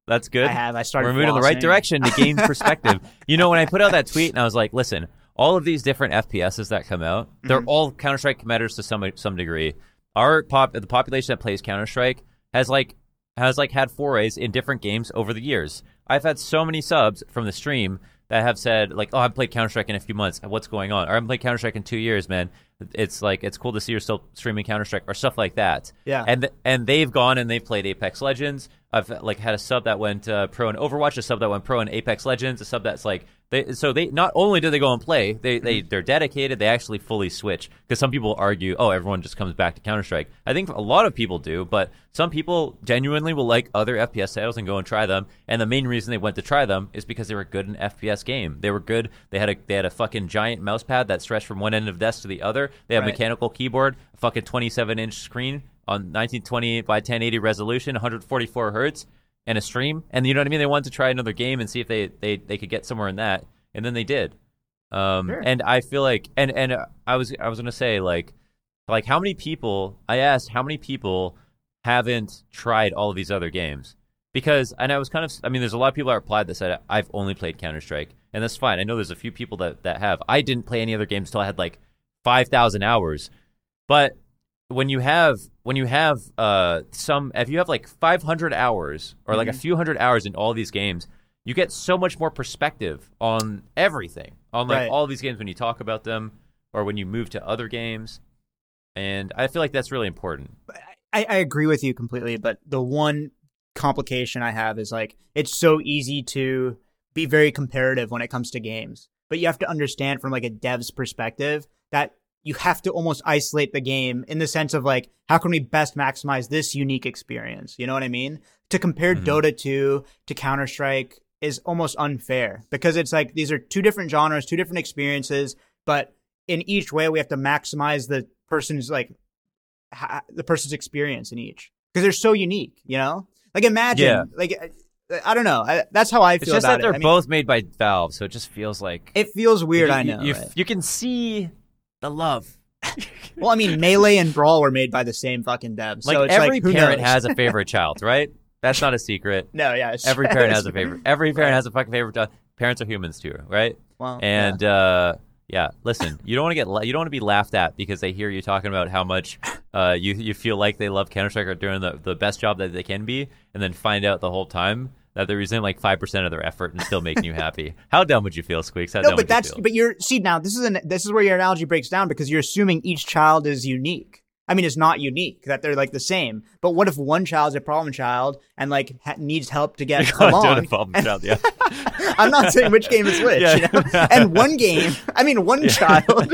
That's good. I have. I started. We're moving in the right direction to gain [laughs] perspective. you know, when I put out that tweet and I was like, listen, all of these different FPSs that come out, they're Mm-hmm. all Counter Strike competitors to some some degree. Our pop the population that plays Counter Strike has like has like had forays in different games over the years. I've had so many subs from the stream that have said like, "Oh, I've played Counter Strike in a few months. What's going on?" Or "I haven't played Counter Strike in two years, man. It's like it's cool to see you're still streaming Counter Strike or stuff like that." Yeah. and th- and they've gone and they've played Apex Legends. I've like had a sub that went uh, pro in Overwatch, a sub that went pro in Apex Legends, a sub that's like they. So they not only do they go and play, they they they're dedicated. They actually fully switch because some people argue, oh, everyone just comes back to Counter Strike. I think a lot of people do, but some people genuinely will like other FPS titles and go and try them. And the main reason they went to try them is because they were good in FPS game. They were good. They had a they had a fucking giant mouse pad that stretched from one end of the desk to the other. They had Right. mechanical keyboard, a fucking 27 inch screen on 1920 by 1080 resolution, 144 hertz, and a stream. And you know what I mean? They wanted to try another game and see if they they, they could get somewhere in that, and then they did. Um, Sure. And I feel like, and and I was I was gonna say like, like how many people? I asked how many people haven't tried all of these other games because, and I was kind of, I mean, there's a lot of people that replied that said I've only played Counter Strike, and that's fine. I know there's a few people that that have. I didn't play any other games until I had like five thousand hours, but when you have when you have uh some if you have like 500 hours or like a few hundred hours in all these games you get so much more perspective on everything on like Right. all these games when you talk about them or when you move to other games and i feel like that's really important I, I agree with you completely, but the one complication I have is like it's so easy to be very comparative when it comes to games. But you have to understand from like a dev's perspective that you have to almost isolate the game in the sense of like how can we best maximize this unique experience? You know what I mean? To compare Mhm. Dota 2 to Counter-Strike is almost unfair because it's like these are two different genres, two different experiences, but in each way we have to maximize the person's like ha- the person's experience in each because they're so unique, you know? Like imagine Yeah. like I, don't know. I, that's how I feel. About it. It's just about that they're it. I mean, both made by Valve, so it just feels like it feels weird, you, I know. You, right? you can see the love. [laughs] Well, I mean, Melee and Brawl were made by the same fucking devs. Like so it's every like, parent knows? has a favorite [laughs] child, right? That's not a secret. No, yeah. Every parent has a favorite. Every parent has a fucking favorite child. Parents are humans too, right? Well, And uh, yeah, listen, you don't want to get la- you don't want to be laughed at because they hear you talking about how much uh, you you feel like they love Counter Strike or doing the, the best job that they can be, and then find out the whole time that they're using like five percent of their effort and still making you happy. [laughs] How dumb would you feel, Squeaks? How no, dumb but would that's but you're see now this is an this is where your analogy breaks down because you're assuming each child is unique. I mean, it's not unique that they're like the same. But what if one child's a problem child and like ha- needs help to get [laughs] Doing a along? problem child, yeah. [laughs] I'm not saying which game is which. Yeah. You know? And one game, I mean, one child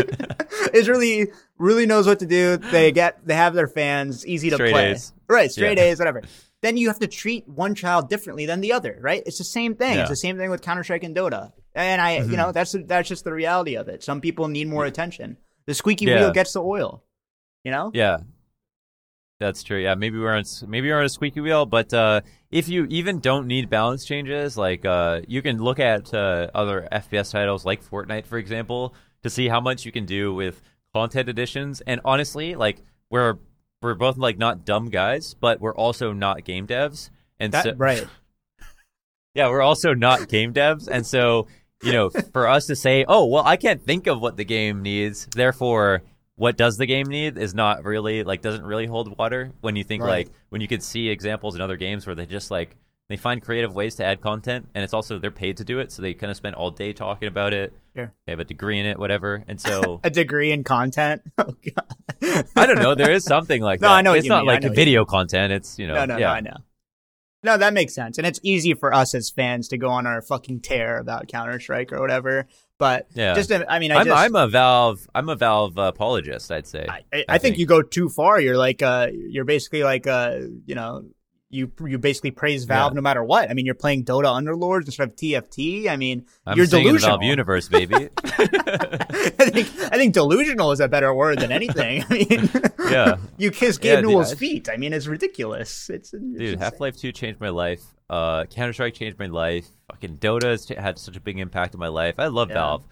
is really really knows what to do. They get they have their fans, easy to Straight play. A's. Right, straight Yeah. A's, whatever. Then you have to treat one child differently than the other, right? It's the same thing. Yeah. It's the same thing with Counter Strike and Dota. And I, you know, that's that's just the reality of it. Some people need more attention. The squeaky Yeah. wheel gets the oil. You know? Yeah, that's true. Yeah, maybe we're on maybe we're on a squeaky wheel, but uh, if you even don't need balance changes, like uh, you can look at uh, other FPS titles like Fortnite, for example, to see how much you can do with content additions. And honestly, like we're we're both like not dumb guys, but we're also not game devs, and That so, [laughs] right. [laughs] yeah, we're also not game devs, and so you know, [laughs] for us to say, "Oh, well, I can't think of what the game needs," therefore, what does the game need is not really like doesn't really hold water when you think Right. like when you could see examples in other games where they just like they find creative ways to add content, and it's also they're paid to do it, so they kind of spend all day talking about it. Sure. They have a degree in it, whatever, and so. [laughs] A degree in content. [laughs] Oh god. I don't know. There is something like No, that. No, I know It's not mean. Like video content. It's you know. No, no, yeah. no, I know. No, that makes sense. And it's easy for us as fans to go on our fucking tear about Counter Strike or whatever. But Yeah. just, I mean, I I'm, just, I'm a Valve. I'm a Valve apologist. I'd say. I, I, I I think think. you go too far. You're like, uh, you're basically like, uh, you know, you you basically praise Valve Yeah. no matter what. I mean, you're playing Dota Underlords instead of TFT. I mean, I'm you're staying in the delusional. Valve universe, baby. [laughs] [laughs] I think I think delusional is a better word than anything. I mean, Yeah. [laughs] you kiss Yeah, Gabe dude, Newell's I- feet. I mean, it's ridiculous. It's, it's Dude. Half Life 2 changed my life. Uh, Counter Strike changed my life. Fucking Dota has ch- had such a big impact on my life. I love Yeah. Valve.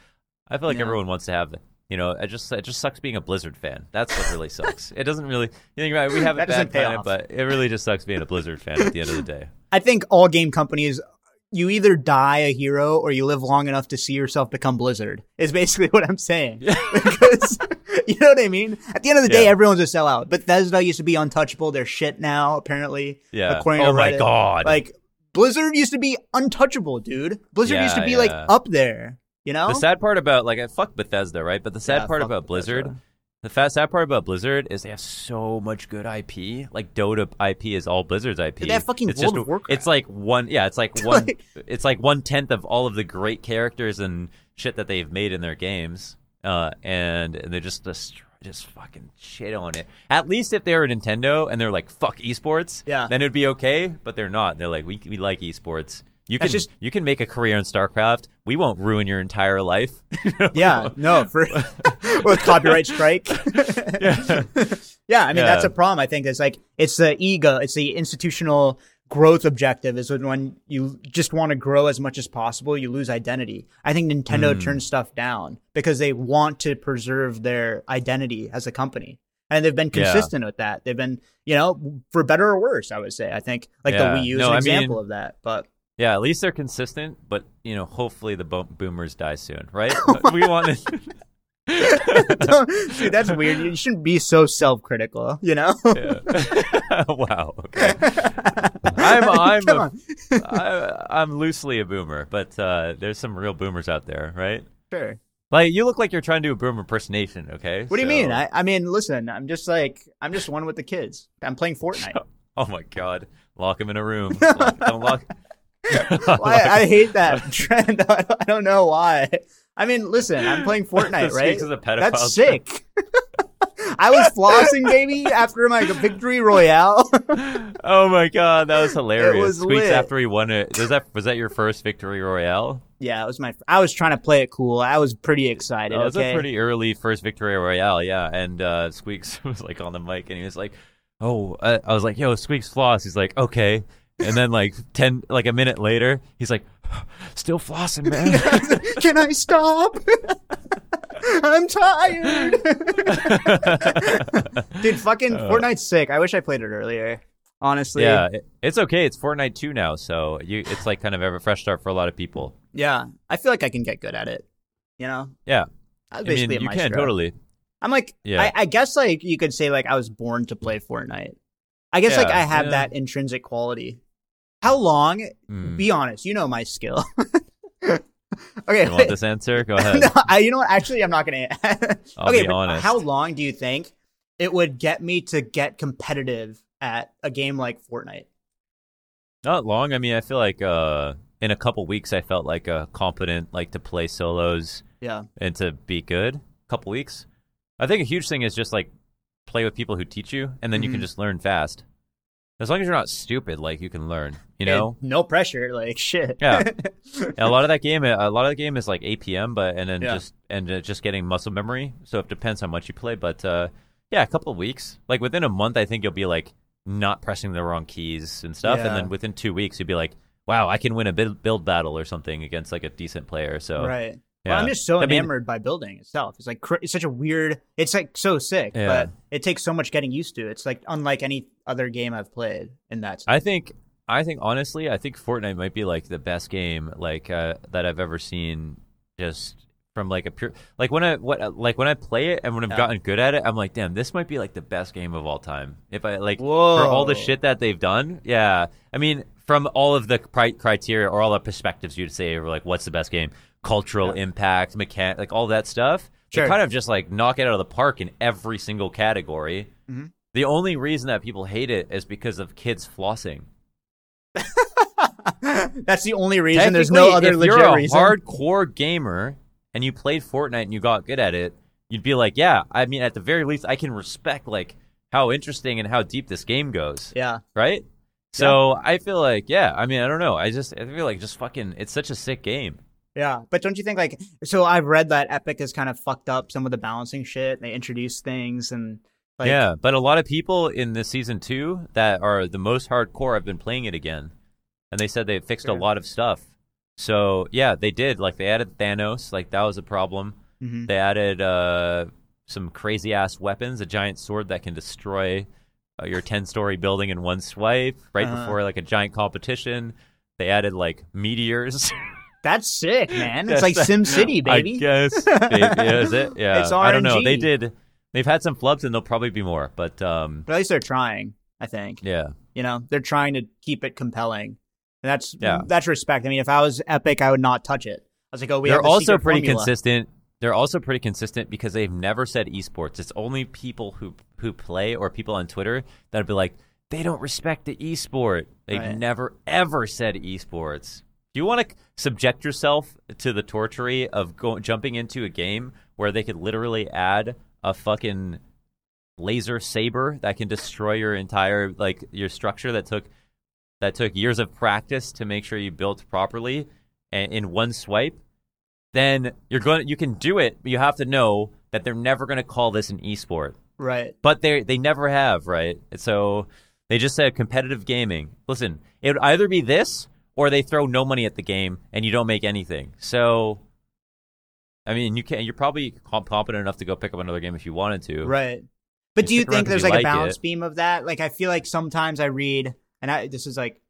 I feel like Yeah. everyone wants to have. You know, it just it just sucks being a Blizzard fan. That's what really sucks. [laughs] It doesn't really. You think about it, we have a bad planet, but it really just sucks being a Blizzard fan at the end of the day. [laughs] I think all game companies, you either die a hero or you live long enough to see yourself become Blizzard. Is basically what I'm saying. [laughs] because you know what I mean. At the end of the day, Yeah. everyone's a sellout. Bethesda used to be untouchable. They're shit now, apparently. Yeah. According Oh to my. God. Like Blizzard used to be untouchable, dude. Blizzard used to Yeah, be like up there. You know. The sad part about like I fuck Bethesda, right? But the sad Yeah, part about Blizzard, the fast sad part about Blizzard is they have so much good IP. Like Dota IP is all Blizzard's IP. They have fucking it's World just, of Warcraft. It's like one, yeah, it's like [laughs] one, Like- it's like one tenth of all of the great characters and shit that they've made in their games, uh, and, and they just just just fucking shit on it. At least if they were Nintendo and they're like fuck esports, Yeah. then it'd be okay. But they're not. They're like we we like esports. You can just- you can make a career in StarCraft. We won't ruin your entire life. [laughs] Yeah, no, for [laughs] with copyright strike. [laughs] Yeah. yeah, I mean that's a problem. I think it's like it's the ego, it's the institutional growth objective. Is when when you just want to grow as much as possible, you lose identity. I think Nintendo Mm. turns stuff down because they want to preserve their identity as a company. And they've been Yeah. consistent with that. They've been, you know, for better or worse, I would say. I think like Yeah. the Wii U is No, an I example mean- of that. But Yeah, at least they're consistent, but you know, hopefully the bo- boomers die soon, right? [laughs] we want to. dude, that's weird. You shouldn't be so self-critical, you know? [laughs] wow. Okay. I'm [laughs] I'm Come a, on. I, I'm loosely a boomer, but uh, there's some real boomers out there, right? Sure. Like you look like you're trying to do a boomer impersonation. Okay. What do you mean? I, I mean, listen, I'm just like I'm just one with the kids. I'm playing Fortnite. Oh my god, lock him in a room. Lock, don't lock. [laughs] Why I hate that [laughs] trend. [laughs] I don't- know why. I mean, listen, I'm playing Fortnite, right? That's sick. I was flossing, baby, after my victory royale. oh my god, that was hilarious. was Squeaks lit. after he won it. Was that was that your first victory royale? yeah, it was my. I was trying to play it cool. I was pretty excited. That was okay, a pretty early first victory royale, yeah. And uh, Squeaks was like on the mic, and he was like, "Oh," uh, I was like, "Yo, Squeaks floss." He's like, "Okay." And then like ten, like a minute later, he's like, "Still flossing, man." [laughs] Can I stop? [laughs] I'm tired. [laughs] Dude, fucking Uh. Fortnite's sick. I wish I played it earlier. Honestly. yeah, it- it's okay. It's Fortnite 2 now, so you it's like kind of a fresh start for a lot of people. Yeah. I feel like I can get good at it. You know? Yeah, I was I mean, basically a you can maestro. totally. I'm like, Yeah. I, I guess like you could say like I was born to play Fortnite. I guess like Yeah, I have yeah. that intrinsic quality. How long? Hmm. Be honest. You know my skill. [laughs] okay. You want this answer? Go [laughs] ahead. no, I, you know what? Actually, I'm not gonna. [laughs] I'll okay, be honest. how long do you think it would get me to get competitive at a game like Fortnite? Not long. I mean, I feel like uh, in a couple weeks, I felt like uh, competent, like to play solos Yeah. and to be good. A couple weeks. I think a huge thing is just like play with people who teach you, and then you can Mhm. just learn fast. As long as you're not stupid, like you can learn. You know. And no pressure. Like shit. Yeah. [laughs] And a lot of that game, a lot of the game is like APM, but and then Yeah. just and uh, just getting muscle memory. So it depends how much you play, but uh, yeah, a couple of weeks. Like within a month, I think you'll be like not pressing the wrong keys and stuff, Yeah. and then within two weeks, you'll be like, wow, I can win a build, build battle or something against like a decent player. So right. Yeah, Well, I'm just so I mean- enamored by building itself. It's like it's such a weird. It's like so sick, Yeah. but it takes so much getting used to. It's like unlike any other game I've played in that. I think I think honestly, I think Fortnite might be like the best game like uh, that I've ever seen. Just from like a pure like when I what like when I play it and when I've Yeah. gotten good at it, I'm like, damn, this might be like the best game of all time. If I like Whoa. for all the shit that they've done, yeah. I mean, from all of the cri- criteria or all the perspectives you'd say, or like what's the best game, cultural Yeah. impact, mechanic, like all that stuff. Sure. They kind of just like knock it out of the park in every single category. Mhm. The only reason that people hate it is because of kids flossing. [laughs] That's the only reason. There's no other if legit you're a reason. hardcore gamer and you played Fortnite and you got good at it, you'd be like, yeah, I mean, at the very least, I can respect like how interesting and how deep this game goes, yeah. right? So I feel like, yeah, I mean, I don't know, I just I feel like just fucking, it's such a sick game. Yeah, but don't you think like so? I've read that Epic has kind of fucked up some of the balancing shit. They introduced things and like yeah, but a lot of people in the season two that are the most hardcore have been playing it again, and they said they fixed Sure. a lot of stuff. So yeah, they did. Like they added Thanos, like that was a problem. Mhm. They added uh, some crazy ass weapons, a giant sword that can destroy uh, your ten story building in one swipe, right Uh-huh. before like a giant competition. They added like meteors. [laughs] that's sick, [laughs] man. It's like [laughs] Sim City, baby. I guess. Yeah, is it? [laughs] Yeah. It's I don't know. They did. They've had some flubs, and there'll probably be more. But um, But at least they're trying. I think yeah. you know they're trying to keep it compelling. And that's Yeah. that's respect. I mean, if I was Epic, I would not touch it. I was like, oh, we they're also pretty formula. consistent. They're also pretty consistent because they've never said esports. It's only people who who play or people on Twitter that'd be like, they don't respect the esport. They've Right. never ever said esports. Do you want to subject yourself to the torture of go- jumping into a game where they could literally add a fucking laser saber that can destroy your entire like your structure that took that took years of practice to make sure you built properly and in one swipe? Then you're going you can do it but you have to know that they're never going to call this an esport. Right? but they they never have right? So they just said competitive gaming. Listen it would either be this or they throw no money at the game and you don't make anything so i mean you can you're probably competent enough to go pick up another game if you wanted to Right. But do you think there's you like, a balance it. beam of that? Like I feel like sometimes I read and I this is like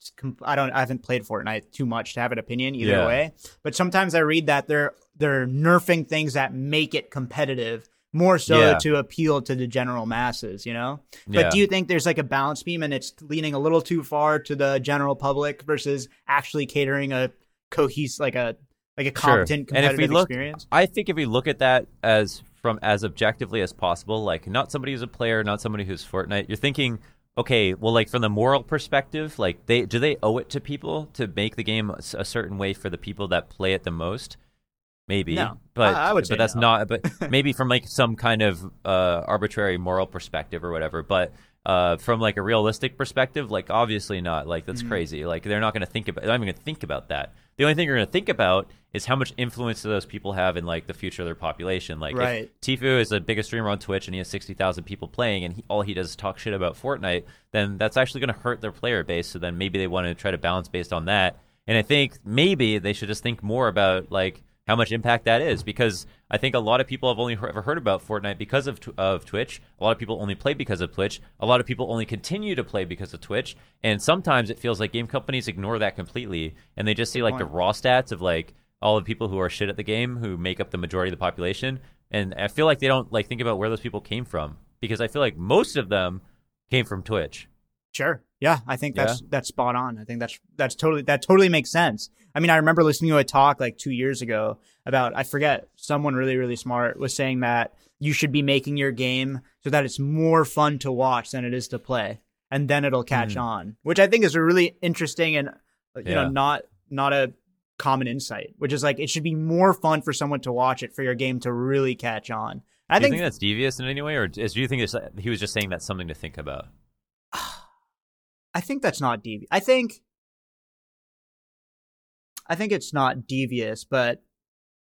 I don't I haven't played Fortnite too much to have an opinion either Yeah. way. But sometimes I read that they're they're nerfing things that make it competitive more so Yeah. to appeal to the general masses, you know? But Yeah. do you think there's like a balance beam and it's leaning a little too far to the general public versus actually catering a cohesive like a like a Sure. competent And if we competitive look- experience? I think if we look at that as from as objectively as possible, like not somebody who's a player, not somebody who's Fortnite, you're thinking okay, well, like from the moral perspective, like they do they owe it to people to make the game a certain way for the people that play it the most? Maybe, No. but I- I would say but that's no. not. But [laughs] maybe from like some kind of uh, arbitrary moral perspective or whatever. But uh, from like a realistic perspective, like obviously not. Like Mm-hmm. that's crazy. Like they're not going to think about. They're not even going to think about that. The only thing you're going to think about is how much influence do those people have in like the future of their population. Like if Right. Tfue is the biggest streamer on Twitch and he has 60,000 people playing and he, all he does is talk shit about Fortnite, then that's actually going to hurt their player base. So then maybe they want to try to balance based on that. And I think maybe they should just think more about like how much impact that is because I think a lot of people have only ever heard about Fortnite because of of Twitch. A lot of people only play because of Twitch. A lot of people only continue to play because of Twitch. And sometimes it feels like game companies ignore that completely and they just see like the raw stats of like all the people who are shit at the game who make up the majority of the population and i feel like they don't like think about where those people came from because i feel like most of them came from twitch Sure. Yeah, I think that's that's spot on. I think that's that's totally that totally makes sense. I mean, I remember listening to a talk like 2 years ago about I forget, someone really really smart was saying that you should be making your game so that it's more fun to watch than it is to play and then it'll catch Mhm. on, which I think is a really interesting and you Yeah. know, not not a common insight, which is like it should be more fun for someone to watch it for your game to really catch on. I think think that's devious in any way or is, do you think it's, he was just saying that's something to think about I think that's not devious. I think I think it's not devious, but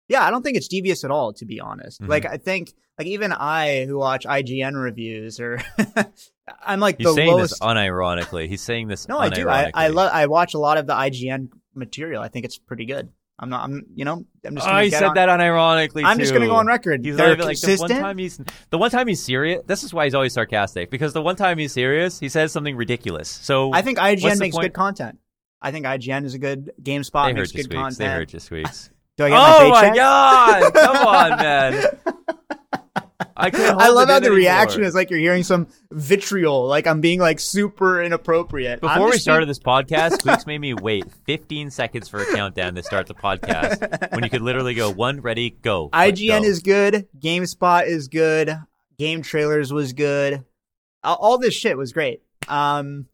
yeah, I don't think it's devious at all to be honest. Mhm. Like I think like even I who watch IGN reviews or [laughs] I'm like he's the saying lowest this unironically he's saying this No, I do. I I I watch a lot of the IGN material. I think it's pretty good. I'm not I'm you know, I'm just Oh, gonna he said on- that unironically. I'm just gonna go on record. He's They're like the one time he's the one time he's serious. This is why he's always sarcastic because the one time he's serious, he says something ridiculous. So I think IGN makes good content. I think IGN is a good GameSpot they makes good squeaks. content. They heard you squeaks. [laughs] Do I get oh my my god! Come on, [laughs] man. I can't. [laughs] I love how the anymore. reaction is like you're hearing some vitriol, like I'm being like super inappropriate. Before we started this podcast, [laughs] Squeaks made me wait 15 seconds for a countdown to start the podcast when you could literally go one, ready, go. IGN go. is good, GameSpot is good, Game Trailers was good, all, all this shit was great. Um,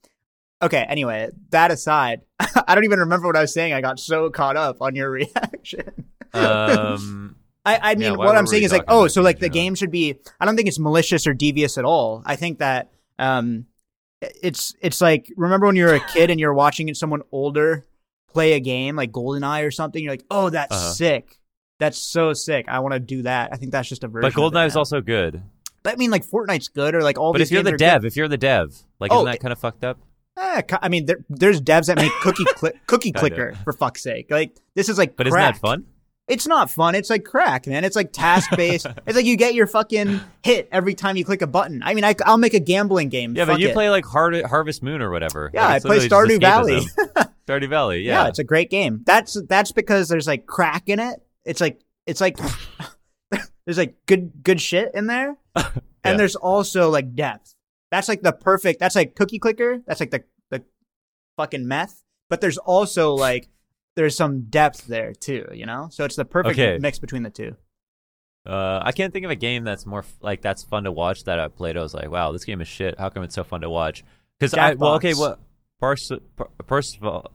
okay. Anyway, that aside, [laughs] I don't even remember what I was saying. I got so caught up on your reaction. Um, I, I mean, Yeah, what I'm saying is like, oh, so like the game should be. I don't think it's malicious or devious at all. I think that um, it's it's like remember when you're a kid and you're watching someone older play a game like GoldenEye or something. You're like, oh, that's Uh-huh. sick. That's so sick. I want to do that. I think that's just a version. but GoldenEye is also good. But I mean, like Fortnite's good or like all. But if you're games the dev, good. if you're the dev, like Oh, isn't that kind of fucked up? Eh, I mean, there, there's devs that make cookie [laughs] cli- cookie clicker for fuck's sake. Like this is like, But isn't that fun? It's not fun. It's like crack, man. It's like task based. [laughs] it's like you get your fucking hit every time you click a button. I mean, I, will make a gambling game. Yeah, Fuck but you it. play like Har- Harvest Moon or whatever. Yeah, Like, I play Stardew Valley. [laughs] Stardew Valley, yeah. yeah. it's a great game. That's that's because there's like crack in it. It's like it's like [laughs] there's like good good shit in there, Yeah. and there's also like depth. That's like the perfect. That's like cookie clicker. That's like the the fucking meth. But there's also like there's some depth there too. You know, so it's the perfect Okay. mix between the two. Uh, I can't think of a game that's more f- like that's fun to watch that I played. I was like, wow, this game is shit. How come it's so fun to watch? Because I well, okay, well, first, first of all,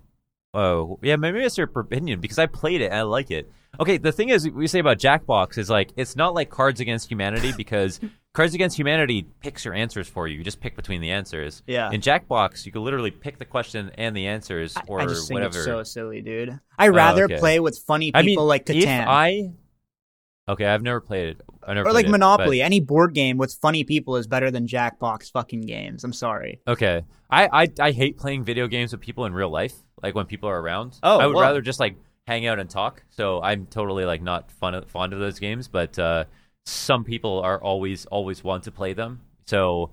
oh yeah, maybe it's your opinion because I played it and I like it. Okay, the thing is, we say about Jackbox is like it's not like Cards Against Humanity because [laughs] Cards Against Humanity picks your answers for you. You just pick between the answers. Yeah. In Jackbox, you can literally pick the question and the answers I- or I just think whatever. it's so silly, dude. I rather okay. play with funny people I mean, like if Catan I okay, I've never played it. I never or played like it, but- Monopoly. Any board game with funny people is better than Jackbox fucking games. I'm sorry. Okay. I, I I hate playing video games with people in real life, like when people are around. Oh, I would well. rather just like hang out and talk. So I'm totally like not fun fond of those games, but uh, some people are always always want to play them. So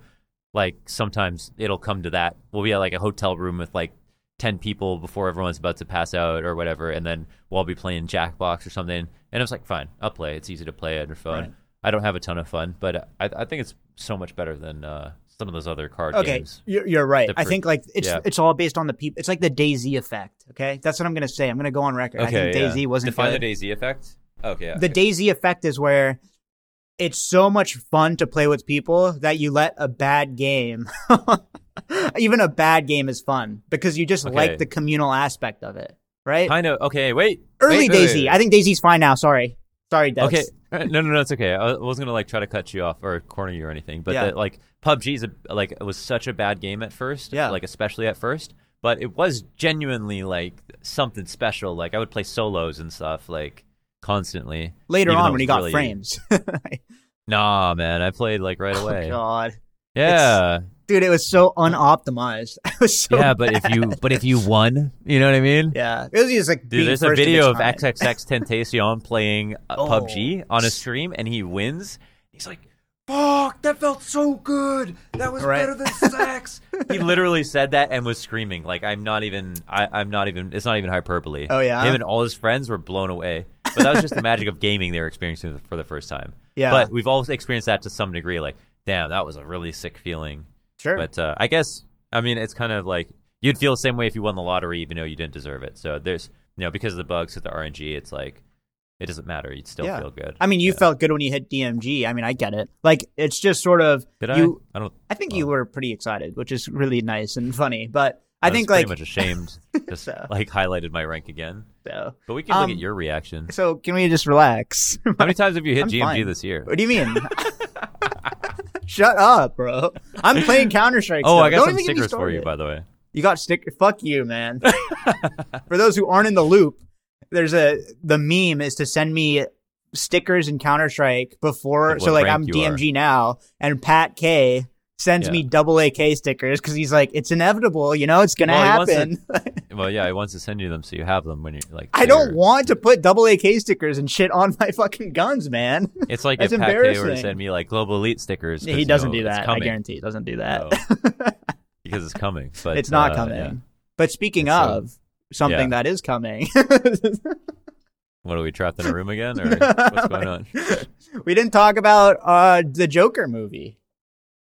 like sometimes it'll come to that. We'll be at like a hotel room with like ten people before everyone's about to pass out or whatever, and then we'll all be playing Jackbox or something. And I was like fine, I'll play. It's easy to play on your phone. Right. I don't have a ton of fun, but I, I think it's so much better than uh, some of those other card Okay, games. you're, you're right. I think like it's yeah. it's all based on the people. It's like the DayZ effect. Okay, that's what I'm gonna say. I'm gonna go on record. I think yeah. DayZ wasn't Define good. the DayZ effect. Okay. Yeah. the DayZ effect is where it's so much fun to play with people that you let a bad game [laughs] Even a bad game is fun because you just Okay. like the communal aspect of it, right? kind of. Okay, wait. Early wait, wait, DayZ. wait. I think DayZ's fine now. Sorry. Sorry, Dex. Okay, no, no, no, it's okay. I wasn't gonna like try to cut you off or corner you or anything, but Yeah. the, like PUBG's a, like it was such a bad game at first, Yeah. like especially at first, but it was genuinely like something special. Like I would play solos and stuff like constantly. Later on when he got really- frames. [laughs] Nah, man, I played like right [laughs] oh away. God, yeah, dude, it was so unoptimized. [laughs] It was so yeah, but if you but if you won, you know what I mean? yeah, it was just like Dude, there's a video of its. XXXTentacion playing uh, Oh. PUBG on a stream, and he wins. He's like, "Fuck, that felt so good. That was Right. better than sex." he literally said that and was screaming. Like, I'm not even. I, I'm not even. It's not even hyperbole. Oh, yeah? Him and all his friends were blown away. But that was just the magic of gaming they were experiencing for the first time. Yeah. But we've all experienced that to some degree. Like, damn, that was a really sick feeling. Sure. But uh, I guess I mean it's kind of like you'd feel the same way if you won the lottery, even though you didn't deserve it. So there's you know because of the bugs with the RNG, it's like it doesn't matter. You'd still Yeah. feel good. I mean, you Yeah. felt good when you hit DMG. I mean, I get it. Like, it's just sort of Did you. I? I don't. I think Oh. you were pretty excited, which is really nice and funny. But I, I think pretty like much ashamed. [laughs] Just So. like highlighted my rank again. so. But we can look Um, at your reaction. So can we just relax? [laughs] How many times have you hit I'm GMG fine. this year? what do you mean? [laughs] Shut up, bro. I'm playing Counter Strike. Oh, I got Don't some even get me stickers for you, by the way. You got stick. Fuck you, man. for those who aren't in the loop, there's a the meme is to send me stickers in Counter Strike before. Of So like I'm rank you are. DMG now, and Pat K sends Yeah. me double AK stickers because he's like, it's inevitable, you know, it's gonna Well, happen. [laughs] Well, yeah, he wants to send you them so you have them when you're like. I don't want to put double AK stickers and shit on my fucking guns, man. [laughs] It's like That's if Pat K were to send me like Global Elite stickers. he doesn't know, do that. I guarantee he doesn't do that. No. [laughs] because it's coming. But it's not uh, coming. yeah. But speaking It's, uh, of something yeah. that is coming, What are we trapped in a room again, or what's going on? we didn't talk about uh, the Joker movie.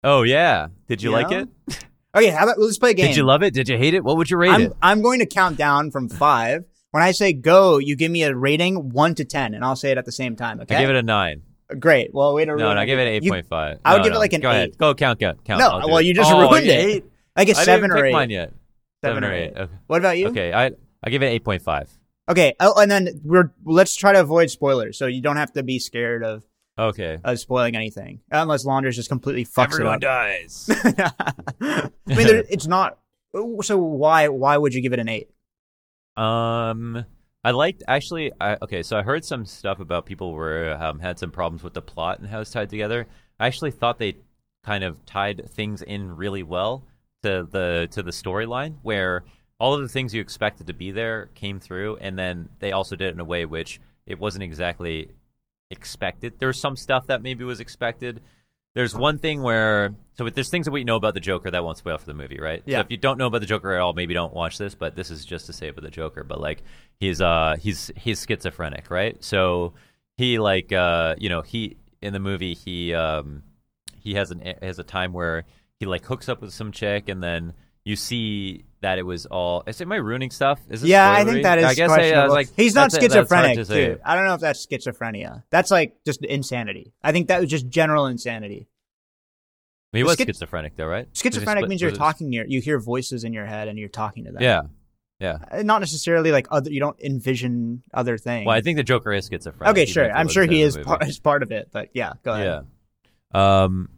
Oh yeah, did you, You like know? it? [laughs] Okay, how about let's play a game. Did you love it? Did you hate it? What would you rate I'm it? I'm going to count down from five. When I say go, you give me a rating one to ten, and I'll say it at the same time. Okay. I give it a nine. Great. Well, wait a No, no, I give it eight point five. I would No, give it like an Go ahead. eight. Go count, count, count. No, well, it. you just oh, ruined it. Eight? like a I didn't seven or pick eight. mine yet. Seven Seven or or eight. eight. Okay. What about you? Okay, I I give it eight point five. Okay. Oh, and then we're let's try to avoid spoilers, so you don't have to be scared of Okay. of spoiling anything, unless Launders just completely fucks Everyone it dies. [laughs] I mean, there, it's not. So why why would you give it an eight? Um, I liked actually. I, okay, so I heard some stuff about people were um, had some problems with the plot and how it's tied together. I actually thought they kind of tied things in really well to the to the storyline, where all of the things you expected to be there came through, and then they also did it in a way which it wasn't exactly expected. There was some stuff that maybe was expected. There's one thing where so there's things that we know about the Joker that won't spoil for the movie, right? Yeah. So if you don't know about the Joker at all, maybe don't watch this. But this is just to say about the Joker. But like he's uh he's he's schizophrenic, right? So he like uh you know he in the movie he um he has an has a time where he like hooks up with some chick and then you see that it was all. Is it my ruining stuff? Is this Yeah, I think that is I guess I. I was like, He's not it- schizophrenic, dude. I don't know if that's schizophrenia. That's like just insanity. I think that was just general insanity. He was Schiz- schizophrenic though, right? Schizophrenic split- means you're talking near, you hear voices in your head and you're talking to them. Yeah, yeah. Uh, Not necessarily like other. You don't envision other things. Well, I think the Joker is schizophrenic. okay, sure. I'm sure he is part, is part of it. But yeah, go ahead. Yeah. Um,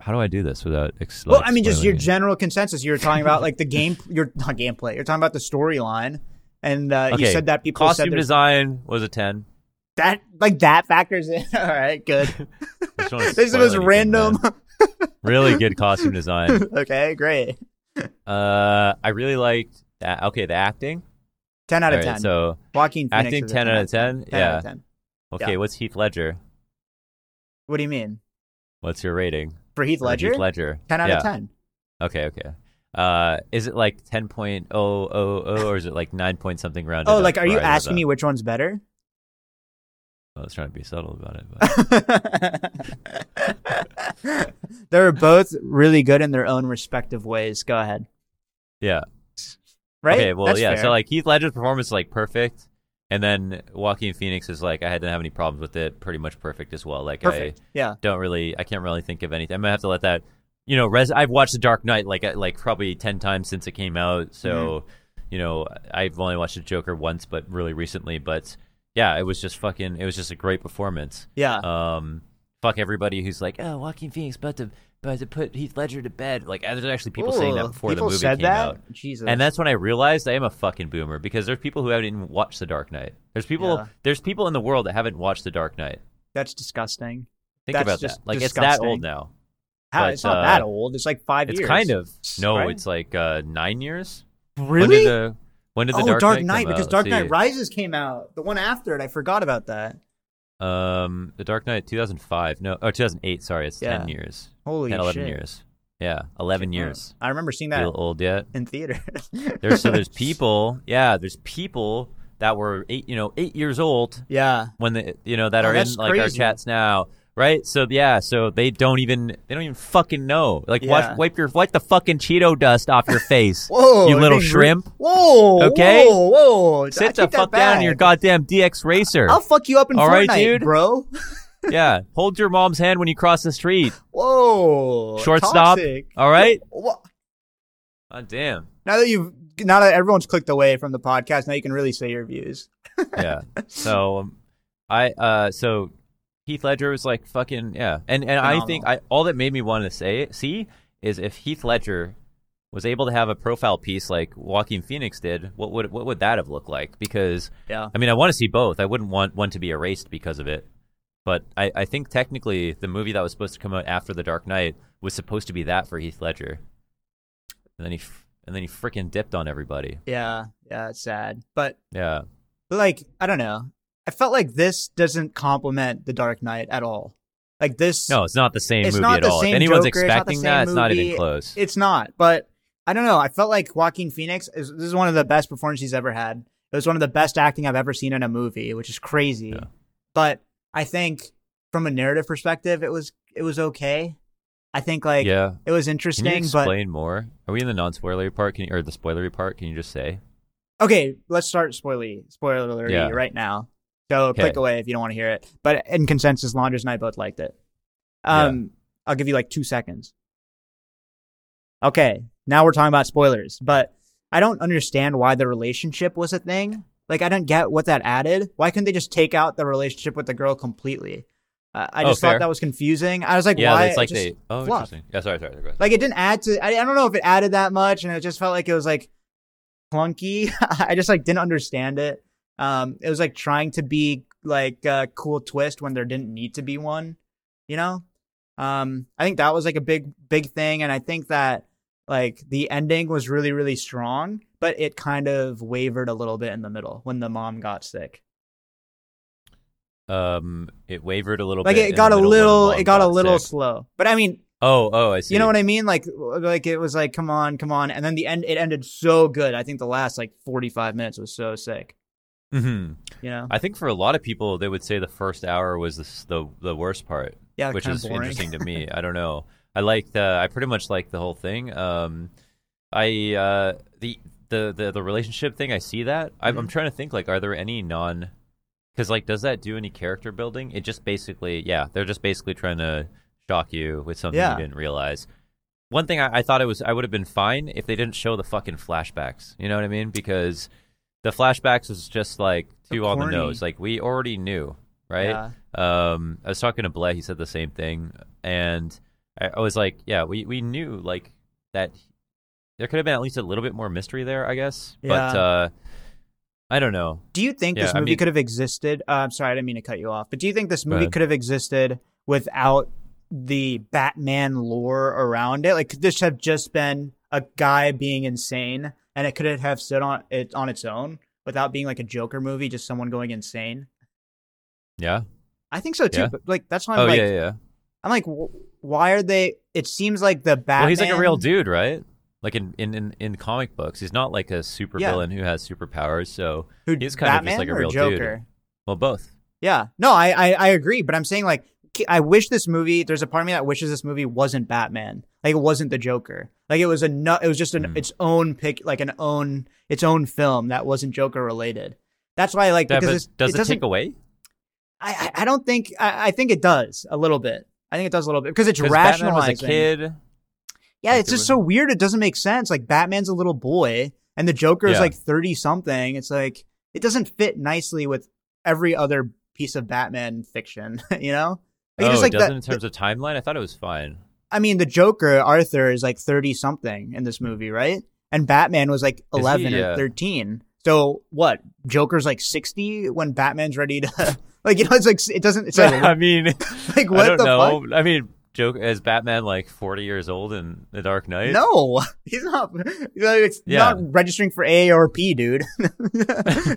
how do I do this without? Ex- Well, like, I mean, just your it? general consensus. You were talking about like the [laughs] game, You're not gameplay. You're talking about the storyline, and uh, you said that people costume design was a ten. that like that factors in. [laughs] All right, good. I just don't this spoil was anything, random. Really good costume design. [laughs] okay, great. Uh, I really liked that. Okay, the acting. Ten out of right, ten. So Joaquin Phoenix acting is a 10 out of 10? 10 Yeah. out of ten. okay, Yeah. what's Heath Ledger? What do you mean What's your rating? For Heath for Ledger? Heath Ledger. Ten out yeah. of ten. Okay, okay. Uh, is it like ten point oh oh oh, or is it like nine point something rounded? Oh, like, are you asking me which one's better? I was trying to be subtle about it. [laughs] They're both really good in their own respective ways. Go ahead. yeah. Right? Okay. Well, That's yeah. fair. So like Heath Ledger's performance is like perfect, and then Joaquin Phoenix is like I didn't have any problems with it. Pretty much perfect as well. Like perfect. I Yeah. don't really, I can't really think of anything. I'm gonna have to let that. you know, res- I've watched The Dark Knight like uh, like probably ten times since it came out. So, Mm-hmm. you know, I've only watched The Joker once, but really recently. But yeah, it was just fucking. It was just a great performance. Yeah. Um, fuck everybody who's like, oh, Joaquin Phoenix about to about to put Heath Ledger to bed. Like, there's actually people saying that before the movie said came that? out. Jesus. And that's when I realized I am a fucking boomer because there's people who haven't even watched The Dark Knight. There's people. Yeah. There's people in the world that haven't watched The Dark Knight. that's disgusting. Think That's about just that. Like it's that old now. How, But, it's not uh, that old. It's like five It's years. kind of no. right? It's like uh, nine years. Really? When did the when did the oh, Dark, Dark Knight, Knight, because? Dark Knight see. Rises came out. The one after it, I forgot about that. Um, the Dark Knight 2005. No, or 2008. Sorry, it's Yeah. 10 years. Holy 10, 11 shit. years. Yeah, 11 years. I remember seeing that Feel old yet? in theaters. [laughs] There's so there's [laughs] people. Yeah, there's people that were eight, you know, eight years old yeah. when the you know that Oh, are in like our chats now, right? So yeah, so they don't even they don't even fucking know. Like Yeah. wash, wipe your wipe the fucking Cheeto dust off your [laughs] face. Whoa, you little being re- shrimp. Whoa. Okay? Whoa. Whoa. Sit take the fuck down in your goddamn DX racer. I'll fuck you up in All Fortnite, right, dude? bro. Yeah, hold your mom's hand when you cross the street. Whoa. Shortstop. Toxic. All right. Wha- God damn. Now that you've now that everyone's clicked away from the podcast, now you can really say your views. [laughs] yeah. So um, I uh so Heath Ledger was like fucking yeah, and and I think I all that made me want to say see is if Heath Ledger was able to have a profile piece like Joaquin Phoenix did, what would what would that have looked like? Because Yeah. I mean, I want to see both. I wouldn't want one to be erased because of it. But I, I think technically the movie that was supposed to come out after The Dark Knight was supposed to be that for Heath Ledger, and then he and then he freaking dipped on everybody. Yeah. Yeah. It's sad, but Yeah. But like, I don't know. I felt like this doesn't complement The Dark Knight at all. Like this, No, it's not the same movie at all. if anyone's Joker, it's expecting same that, it's not even close. it's not. But I don't know. I felt like Joaquin Phoenix is this is one of the best performances he's ever had. It was one of the best acting I've ever seen in a movie, which is crazy. Yeah. But I think from a narrative perspective, it was it was okay. I think like yeah. it was Can you interesting, but explain more? Are we in the non-spoilery part? Can you, or the spoilery part? Can you just say? Okay, let's start spoilery spoiler Yeah. right now. So Okay. click away if you don't want to hear it. But in consensus, Launders and I both liked it. Um, I'll give you like two seconds. Okay, now we're talking about spoilers, but I don't understand why the relationship was a thing. Like, I don't get what that added. Why couldn't they just take out the relationship with the girl completely? Uh, I Oh, just fair. thought that was confusing. I was like, yeah, why? it's like It they. Oh, interesting. Yeah, sorry, sorry. ahead. like it didn't add to I, I don't know if it added that much and it just felt like it was like clunky [laughs] i just like didn't understand it um it was like trying to be like a cool twist when there didn't need to be one you know um i think that was like a big big thing and i think that like the ending was really really strong but it kind of wavered a little bit in the middle when the mom got sick Um, it wavered a little like bit. it got a middle when the little it got a little sick. slow but i mean Oh, oh, I see. You know what I mean? Like, like it was like, come on, come on, and then the end. It ended so good. I think the last like forty-five minutes was so sick. hmm You know? I think for a lot of people, they would say the first hour was the the, the worst part, Yeah, which is boring. interesting to me. [laughs] I don't know. I like the. I pretty much like the whole thing. Um, I uh the the the, the relationship thing. I see that. I'm, Mm-hmm. I'm trying to think. Like, are there any non? Because like, does that do any character building? It just basically, yeah, they're just basically trying to shock you with something Yeah. you didn't realize. One thing I, I thought it was I would have been fine if they didn't show the fucking flashbacks. You know what I mean? Because the flashbacks was just like too on the nose. Like we already knew, right? Yeah. Um, I was talking to Blay. He said the same thing, and I, I was like, "Yeah, we we knew like that. There could have been at least a little bit more mystery there, I guess. But Yeah. uh, I don't know. Do you think Yeah, this I movie mean- could have existed? Uh, I'm sorry, I didn't mean to cut you off. But do you think this movie could have existed without the Batman lore around it? Like, could this have just been a guy being insane, and it could have stood on it on its own without being like a Joker movie, just someone going insane? Yeah. I think so too. Yeah. But like, that's why I'm oh like, yeah, yeah. I'm like, why are they? It seems like the Batman. Well, he's like a real dude, right? Like in in in, in comic books, he's not like a super Yeah. villain who has superpowers. So Who, he's kind of Batman just like a real Joker? dude. Well, both. Yeah. No, I, I I agree, but I'm saying like I wish this movie. There's a part of me that wishes this movie wasn't Batman. Like it wasn't the Joker. Like it was a no, It was just an Hmm. its own pick, like an own its own film that wasn't Joker related. That's why I like Yeah, because does it it, take away? I I- I don't think I, I think it does a little bit. I think it does a little bit because it's Because Batman rationalizing. was a kid. Yeah, Like, it's just would- so weird. It doesn't make sense. Like Batman's a little boy, and the Joker is Yeah. like thirty something. It's like it doesn't fit nicely with every other piece of Batman fiction. [laughs] You know? Like, oh, just like it doesn't that- in terms of timeline. I thought it was fine. I mean, the Joker Arthur is like thirty something in this movie, right? And Batman was like he? eleven Yeah. or thirteen. So what? Joker's like sixty when Batman's ready to [laughs] like you know it's like it doesn't it's like [laughs] I mean, [laughs] like what I don't the know. fuck? I mean, joke is Batman like forty years old in The Dark Knight? No, [laughs] he's not. It's Yeah. not registering for A or P, dude.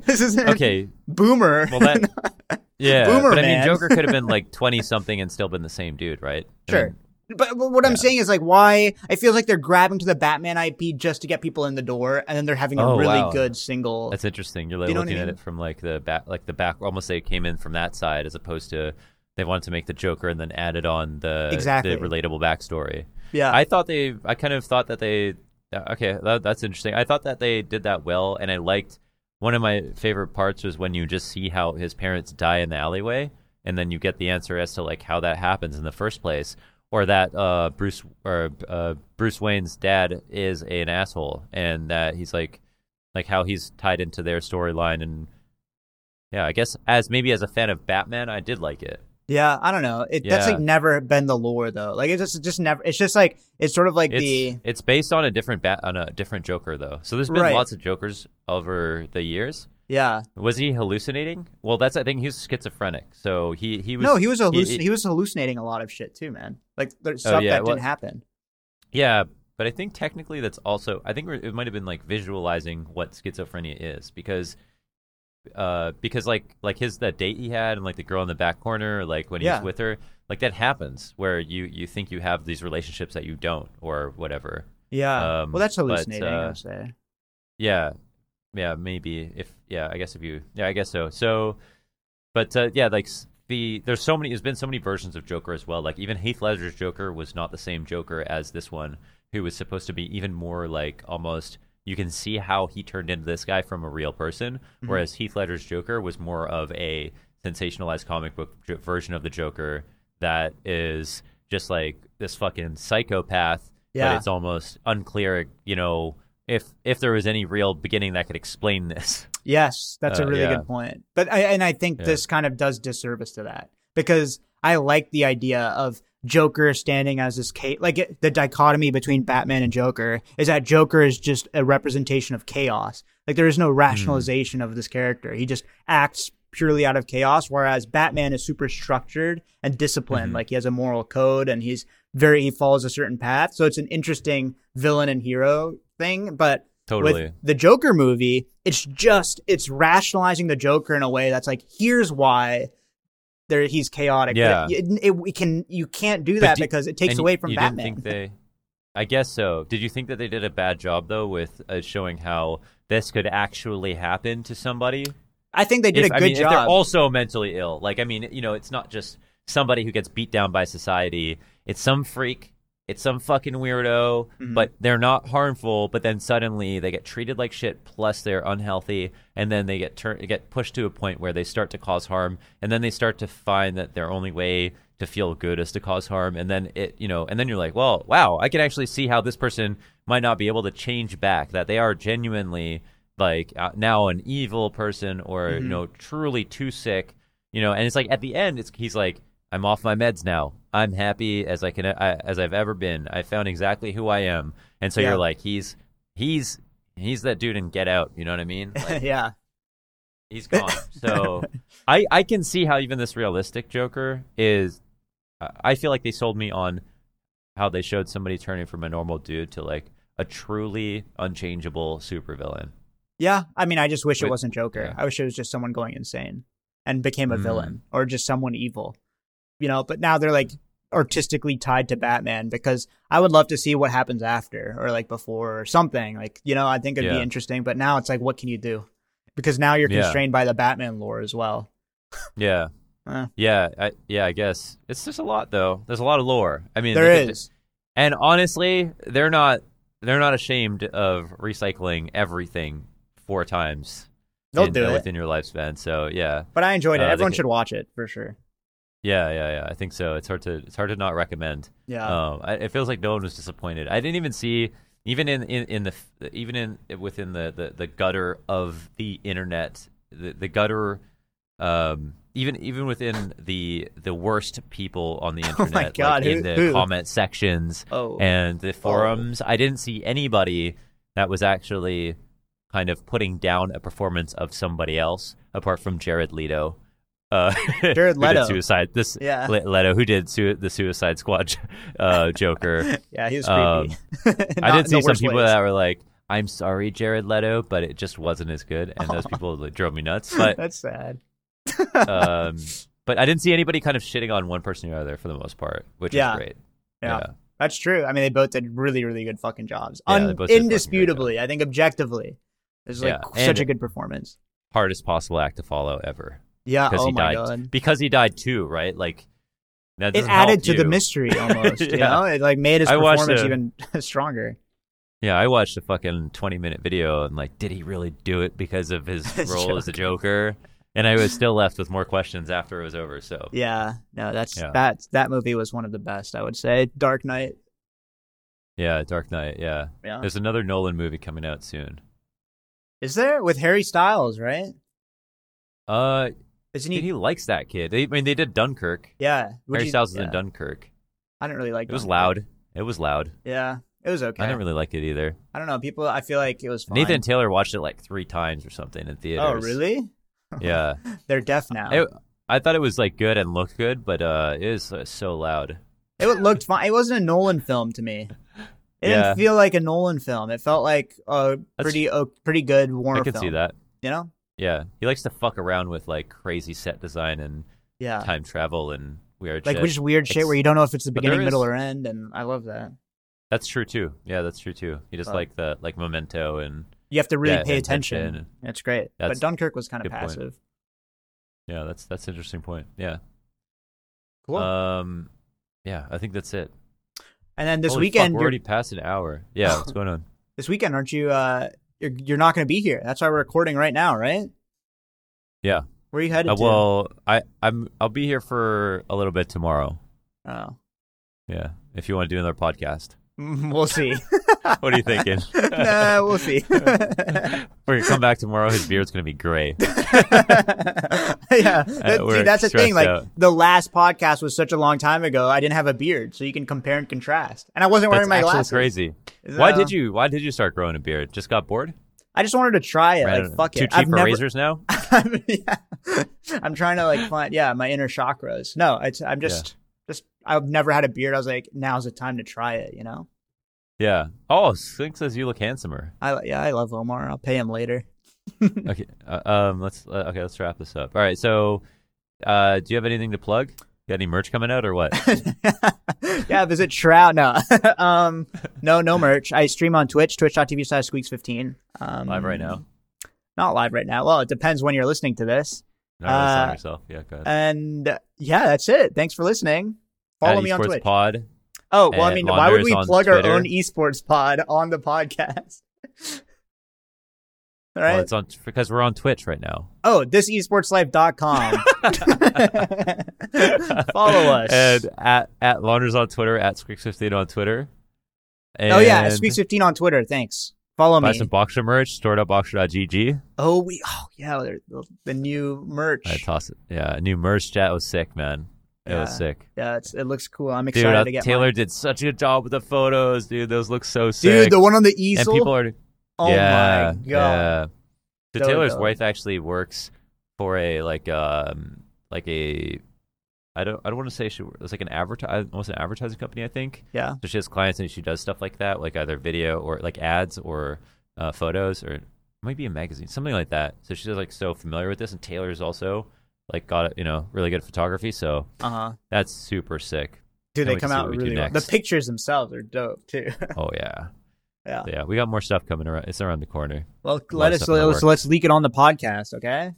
this isn't Okay. Boomer. Well, that yeah, Boomer but I mean. Joker could have been like twenty something and still been the same dude, right? I Sure. mean, But but what I'm saying is like why I feel like they're grabbing to the Batman IP just to get people in the door, and then they're having a Oh, really wow. good single. that's interesting. You're like You know what I looking at it from like the back, like the back. Almost they came in from that side as opposed to they wanted to make the Joker and then added on the Exactly. the relatable backstory. yeah, I thought they. I kind of thought that they. uh, Okay, that, that's interesting. I thought that they did that well, and I liked. One of my favorite parts was when you just see how his parents die in the alleyway, and then you get the answer as to like how that happens in the first place, or that uh, Bruce or uh, Bruce Wayne's dad is an asshole, and that he's like, like how he's tied into their storyline, and yeah, I guess as maybe as a fan of Batman, I did like it. yeah. I don't know. It that's like never been the lore though. Like it's just just never. It's just like it's sort of like It's the it's based on a different bat on a different Joker though. So there's been Right. lots of Jokers over the years. Yeah. Was he hallucinating? Well, that's I think he's schizophrenic. So he he was no, he was halluc- he- he, was hallucinating a lot of shit too, man. Like there's stuff yeah, that well- didn't happen. yeah, but I think technically that's also I think it might have been like visualizing what schizophrenia is because uh because like like his that date he had and like the girl in the back corner like when Yeah. he's with her like that happens where you you think you have these relationships that you don't or whatever Yeah. Um, well, that's but, hallucinating. uh, I'd say. Yeah, yeah, maybe if yeah, I guess if you yeah, I guess so. So, but uh, yeah, like the there's so many. There's been so many versions of Joker as well. Like even Heath Ledger's Joker was not the same Joker as this one, who was supposed to be even more like almost. You can see how he turned into this guy from a real person, Mm-hmm. whereas Heath Ledger's Joker was more of a sensationalized comic book jo- version of the Joker that is just like this fucking psychopath Yeah. but it's almost unclear, you know, if if there was any real beginning that could explain this. [laughs] Yes, that's a Uh, really yeah. good point. But I and I think Yeah. this kind of does disservice to that because I like the idea of Joker standing as this like it, the dichotomy between Batman and Joker is that Joker is just a representation of chaos. Like there is no rationalization of this character. He just acts purely out of chaos whereas Batman is super structured and disciplined. Mhm. Like he has a moral code and he's very he follows a certain path. So it's an interesting villain and hero thing, but Totally. with the Joker movie, it's just it's rationalizing the Joker in a way that's like, here's why there he's chaotic. Yeah. it, it, we can you can't do that do- because it takes away from you Batman. Didn't think [laughs] they I guess so. Did you think that they did a bad job though with uh, showing how this could actually happen to somebody? I think they did if, a I good mean, if they're job. also mentally ill. Like I mean, you know, it's not just somebody who gets beat down by society. It's some freak. It's some fucking weirdo, Mhm. but they're not harmful. But then suddenly they get treated like shit. Plus they're unhealthy, and then they get turn get pushed to a point where they start to cause harm, and then they start to find that their only way to feel good is to cause harm, and then it you know, and then you're like, well, wow, I can actually see how this person might not be able to change back. That they are genuinely like uh, now an evil person or Mhm. you know truly too sick you know and it's like at the end it's he's like i'm off my meds now i'm happy as i can I, as i've ever been i found exactly who i am and so Yeah. you're like he's he's he's that dude in get out you know what i mean [laughs] like, yeah, he's gone so i i can see how even this realistic joker is I- feel like they sold me on how they showed somebody turning from a normal dude to like a truly unchangeable supervillain yeah. I mean, I just wish it wasn't Joker. yeah. I wish it was just someone going insane and became a Mm. villain or just someone evil. You know, but now they're like artistically tied to Batman because I would love to see what happens after or like before or something. Like, you know, I think it'd Yeah. be interesting. But now it's like, what can you do? Because now you're Yeah. constrained by the Batman lore as well. Yeah. [laughs] Uh. Yeah, I, yeah, I guess it's just a lot though. There's a lot of lore. I mean, There they and honestly, they're not they're not ashamed of recycling everything four times They'll in- do it. within your lifespan. So yeah, But I enjoyed it. Uh, Everyone could- should watch it for sure. Yeah, yeah, yeah. I think so. It's hard to it's hard to not recommend. Yeah. Um, I, it feels like no one was disappointed. I didn't even see even in, in, in the even in within the, the, the gutter of the internet, the, the gutter, um, even even within the the worst people on the [laughs] Oh internet, my God, like in who- the who? comment sections oh. and the forums, I didn't see anybody that was actually kind of putting down a performance of somebody else apart from Jared Leto. Uh, [laughs] Jared [laughs] Leto. Suicide. This Yeah. Leto, who did su- the Suicide Squad uh, [laughs] Joker. yeah, he was um, creepy. I did see some people ways. that were like, "I'm sorry, Jared Leto," but it just wasn't as good, and those people like, drove me nuts. But That's sad. um, but I didn't see anybody kind of shitting on one person or the other for the most part, which Yeah. is great. Yeah. That's true. I mean, they both did really, really good fucking jobs. Yeah, Un- they both did fucking indisputably, I think objectively, it was like Yeah, such and- a good performance. hardest possible act to follow ever Yeah. because Oh he my died god. because he died too, right? Like that It added to the mystery [laughs] almost. You Yeah. know, it like made his I performance a- even [laughs] stronger. Yeah, I watched a fucking 20 minute video and like, did he really do it because of his [laughs] His role as the Joker? And I was still left with more questions after it was over. So Yeah. No, that's Yeah. that. That movie was one of the best. I would say. Dark Knight. yeah, Dark Knight. Yeah, Yeah. there's another Nolan movie coming out soon. Is there with Harry Styles? Right? Uh, Isn't he, likes that kid. They, I mean, they did Dunkirk. yeah. Would Harry you- Styles is yeah. in Dunkirk. I didn't really like. It It was loud. It was loud. Yeah. It was okay. I didn't really like it either. I don't know. People. I feel like it was fine. Nathan Taylor watched it like three times or something in theaters. Oh really? Yeah. [laughs] They're deaf now. It, I thought it was like good and looked good, but uh, it is uh, so loud. It looked fine. It wasn't a Nolan film to me. It Yeah. didn't feel like a Nolan film. It felt like a pretty a pretty good Warner film. I can film. see that. You know? Yeah, he likes to fuck around with like crazy set design and Yeah. time travel and weird Like shit. just weird shit It's- where you don't know if it's the beginning, middle, or end, and I love that. That's true too. Yeah, that's true too. He just Oh. like the like Memento and You have to really Yeah, pay attention. attention. That's great. but Dunkirk was kind of good point. passive. yeah, that's that's an interesting point. Yeah. Cool. Um, yeah, I think that's it. and then this Holy fuck, weekend, we're you're- already past an hour. Yeah, what's [laughs] going on? this weekend, aren't you? Uh, you're you're not going to be here. That's why we're recording right now, right? Yeah. Where are you headed Uh, to? well, I I'm I'll be here for a little bit tomorrow. Oh. Yeah, if you want to do another podcast. [laughs] We'll see. What are you thinking? [laughs] nah, we'll see. [laughs] We're gonna come back tomorrow. His beard's gonna be gray. yeah, uh, that- we're dude, that's the thing. Like out. the last podcast was such a long time ago. I didn't have a beard, so you can compare and contrast. And I wasn't wearing That's my glasses. crazy. So, Why uh, did you Why did you start growing a beard? Just got bored? I just wanted to try it. Random- Like fuck Too it. cheap for never. razors now? yeah. I'm trying to like find yeah my inner chakras. No, it's I'm just just I've never had a beard. I was like, now's the time to try it. You know. Yeah. Oh, Slink says you look handsomer. I yeah I love Omar. I'll pay him later. [laughs] Okay. Uh, um. Let's. Uh, okay. Let's wrap this up. All right. So, uh, do you have anything to plug? Got any merch coming out or what? [laughs] yeah, visit Shroud. No, [laughs] um, no, no merch. I stream on Twitch, twitch.tv slash squeaks15. Um, Live right now. Not live right now. Well, it depends when you're listening to this. Not Uh, yourself. Yeah. Go ahead. And yeah, that's it. Thanks for listening. Follow me on Twitch. Pod. oh, well, I mean, why would we plug our own esports pod on the podcast? [laughs] All Well, right. it's on because we're on Twitch right now. oh, thisesportslife.com. [laughs] [laughs] Follow us. And at at Launders on Twitter, at Squeaks15 on Twitter. oh, yeah. And Squeaks15 on Twitter. Thanks. Follow Buy me. some Boxer merch. Store.boxer.gg. Oh, we. Oh, yeah. The, the new merch. I toss it. Yeah, new merch. chat was sick, man. It was sick. Yeah, it's, it looks cool. I'm Dude, excited uh, to get Taylor mine. did such a good job with the photos, dude. Those look so sick. Dude, the one on the easel. and people are oh yeah, my god. Yeah. So So Taylor's wife actually works for a like um like a I don't I don't want to say she it's like an advertise almost an advertising company I think. Yeah. So she has clients and she does stuff like that, like either video or like ads or uh, photos or it might be a magazine, something like that. So she's like so familiar with this, and Taylor's also like got it, you know really good photography, so Uh huh. that's super sick. Dude, Can't they come out what we do really well. The pictures themselves are dope too. [laughs] Oh yeah, yeah. yeah. We got more stuff coming around. It's around the corner. Well, let us stuff let's, let's leak it on the podcast, okay?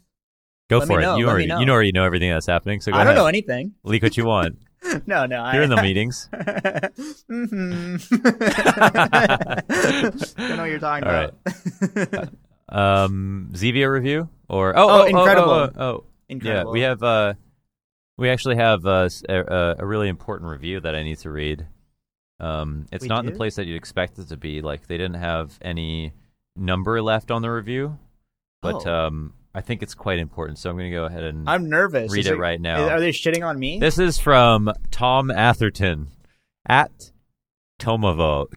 Go Let for it. know, You let already know. you already know everything that's happening. So go I don't ahead. know anything. Leak what you [laughs] want. no, no. You're I, in the [laughs] meetings. hmm don't know what you're talking All about. Um, Zevia review or oh Oh, oh, incredible. Oh, oh, oh, oh. Incredible. Yeah, we have uh We actually have uh, a, a- really important review that I need to read. Um, it's We not in the place that you'd expect it to be. Like they didn't have any number left on the review, but Oh. um, I think it's quite important. So I'm going to go ahead and I'm nervous. read Is it right now. Are they shitting on me? This is from Tom Atherton at Tomavo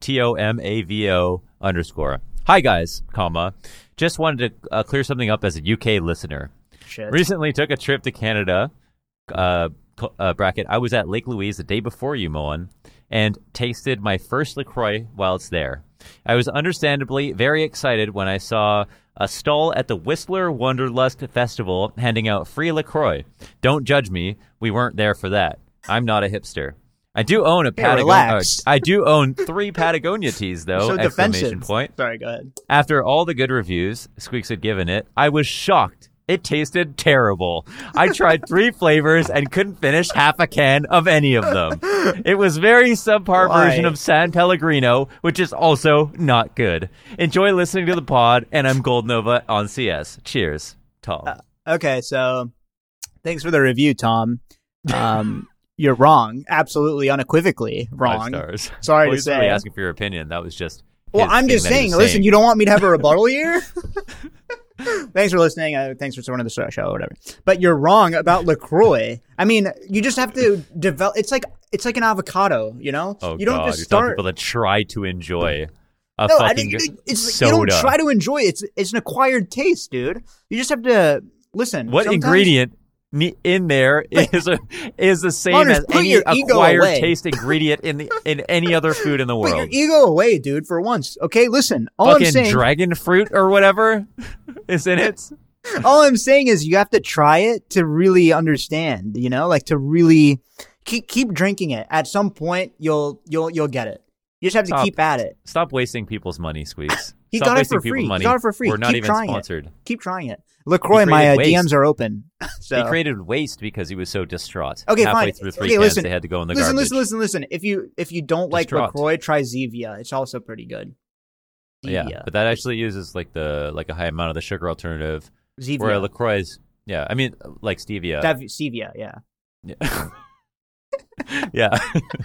T O M A V O underscore. Hi guys, comma. Just wanted to uh, clear something up as a UK listener. Shit. Recently took a trip to Canada. Uh, uh, bracket. I was at Lake Louise the day before you, Moen, and tasted my first Lacroix whilst there. I was understandably very excited when I saw a stall at the Whistler Wanderlust Festival handing out free Lacroix. Don't judge me; we weren't there for that. I'm not a hipster. I do own a Patagonia. relax. I do own three [laughs] Patagonia tees, though! so exclamation defensive. point. Sorry, go ahead. After all the good reviews Squeaks had given it, I was shocked. It tasted terrible. I tried three [laughs] flavors and couldn't finish half a can of any of them. It was very subpar Why? version of San Pellegrino, which is also not good. Enjoy listening to the pod, and I'm Gold Nova on CS. Cheers, Tom. Okay, so thanks for the review, Tom. Um, [laughs] you're wrong. Absolutely, unequivocally Five wrong. stars. Sorry Well, to he's really say. asking for your opinion. That was just. Well, I'm just saying. Listen, you don't want me to have a rebuttal here. [laughs] thanks for listening. Uh, thanks for supporting the show, or whatever. But you're wrong about Lacroix. I mean, you just have to develop. It's like it's like an avocado. You know, Oh you don't God! just You're start. people that try to enjoy a no, I fucking didn't, it's you don't try to enjoy it. It's it's an acquired taste, dude. You just have to listen. What ingredient in there [laughs] is a, is the same as any acquired away. taste ingredient in the in any other [laughs] food in the world. Put your ego away, dude. For once, okay. Listen, all I'm saying, dragon fruit or whatever is in it. [laughs] all I'm saying is you have to try it to really understand. You know, like to really keep keep drinking it. At some point, you'll you'll you'll get it. You just have to keep at it. Stop wasting people's money, squeeze. He Stop got it for free. He Money. got it for free. We're not Keep even trying it. sponsored. Keep trying it. Lacroix, my uh. DMs are open. [laughs] so He created waste because he was so distraught. Okay, Halfway fine. through three Okay, cans, listen. they had to go in the listen, garbage. listen, listen, listen. If you if you don't like Distraught. Lacroix, try Zevia. It's also pretty good. Yeah, but that actually uses like the like a high amount of the sugar alternative. Zevia. Where Lacroix is, yeah, I mean like stevia. Dav- Stevia, yeah. Yeah. yeah.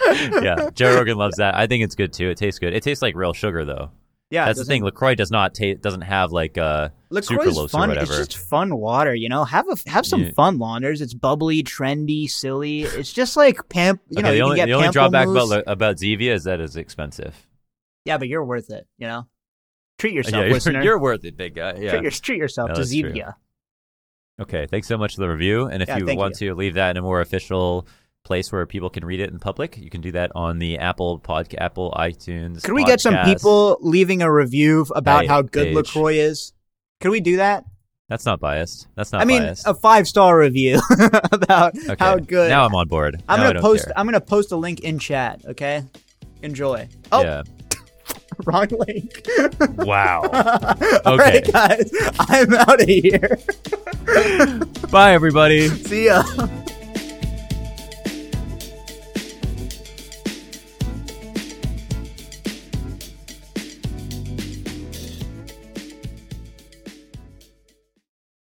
[laughs] yeah. Joe Rogan loves that. I think it's good too. It tastes good. It tastes like real sugar though. Yeah, That's the thing. LaCroix does not taste doesn't have like uh LaCroix sucralose or is fun. It's just fun water, you know. Have a have some Yeah. fun launders. It's bubbly, trendy, silly. It's just like pamp. You know, the you only can get the only drawback about about Zevia is that it's expensive. yeah, but you're worth it. You know, treat yeah, yourself, [laughs] you're, listener. you're worth it, big guy. Yeah. treat, your, treat yourself No, to that's true. Zevia. Okay, thanks so much for the review. And if Yeah, you want to leave that in a more official place where people can read it in public, you can do that on the Apple Podcast, Apple iTunes. Could we get some people leaving a review about how good page. Lacroix is? Could we do that? That's not biased. That's not I mean, biased. a five star review [laughs] about okay. how good. Now I'm on board. I'm Now gonna post. care. I'm gonna post a link in chat. Okay, enjoy. Oh, Yeah. [laughs] wrong link. [laughs] Wow. Okay. right, guys, I'm out of here. Bye, everybody. See ya.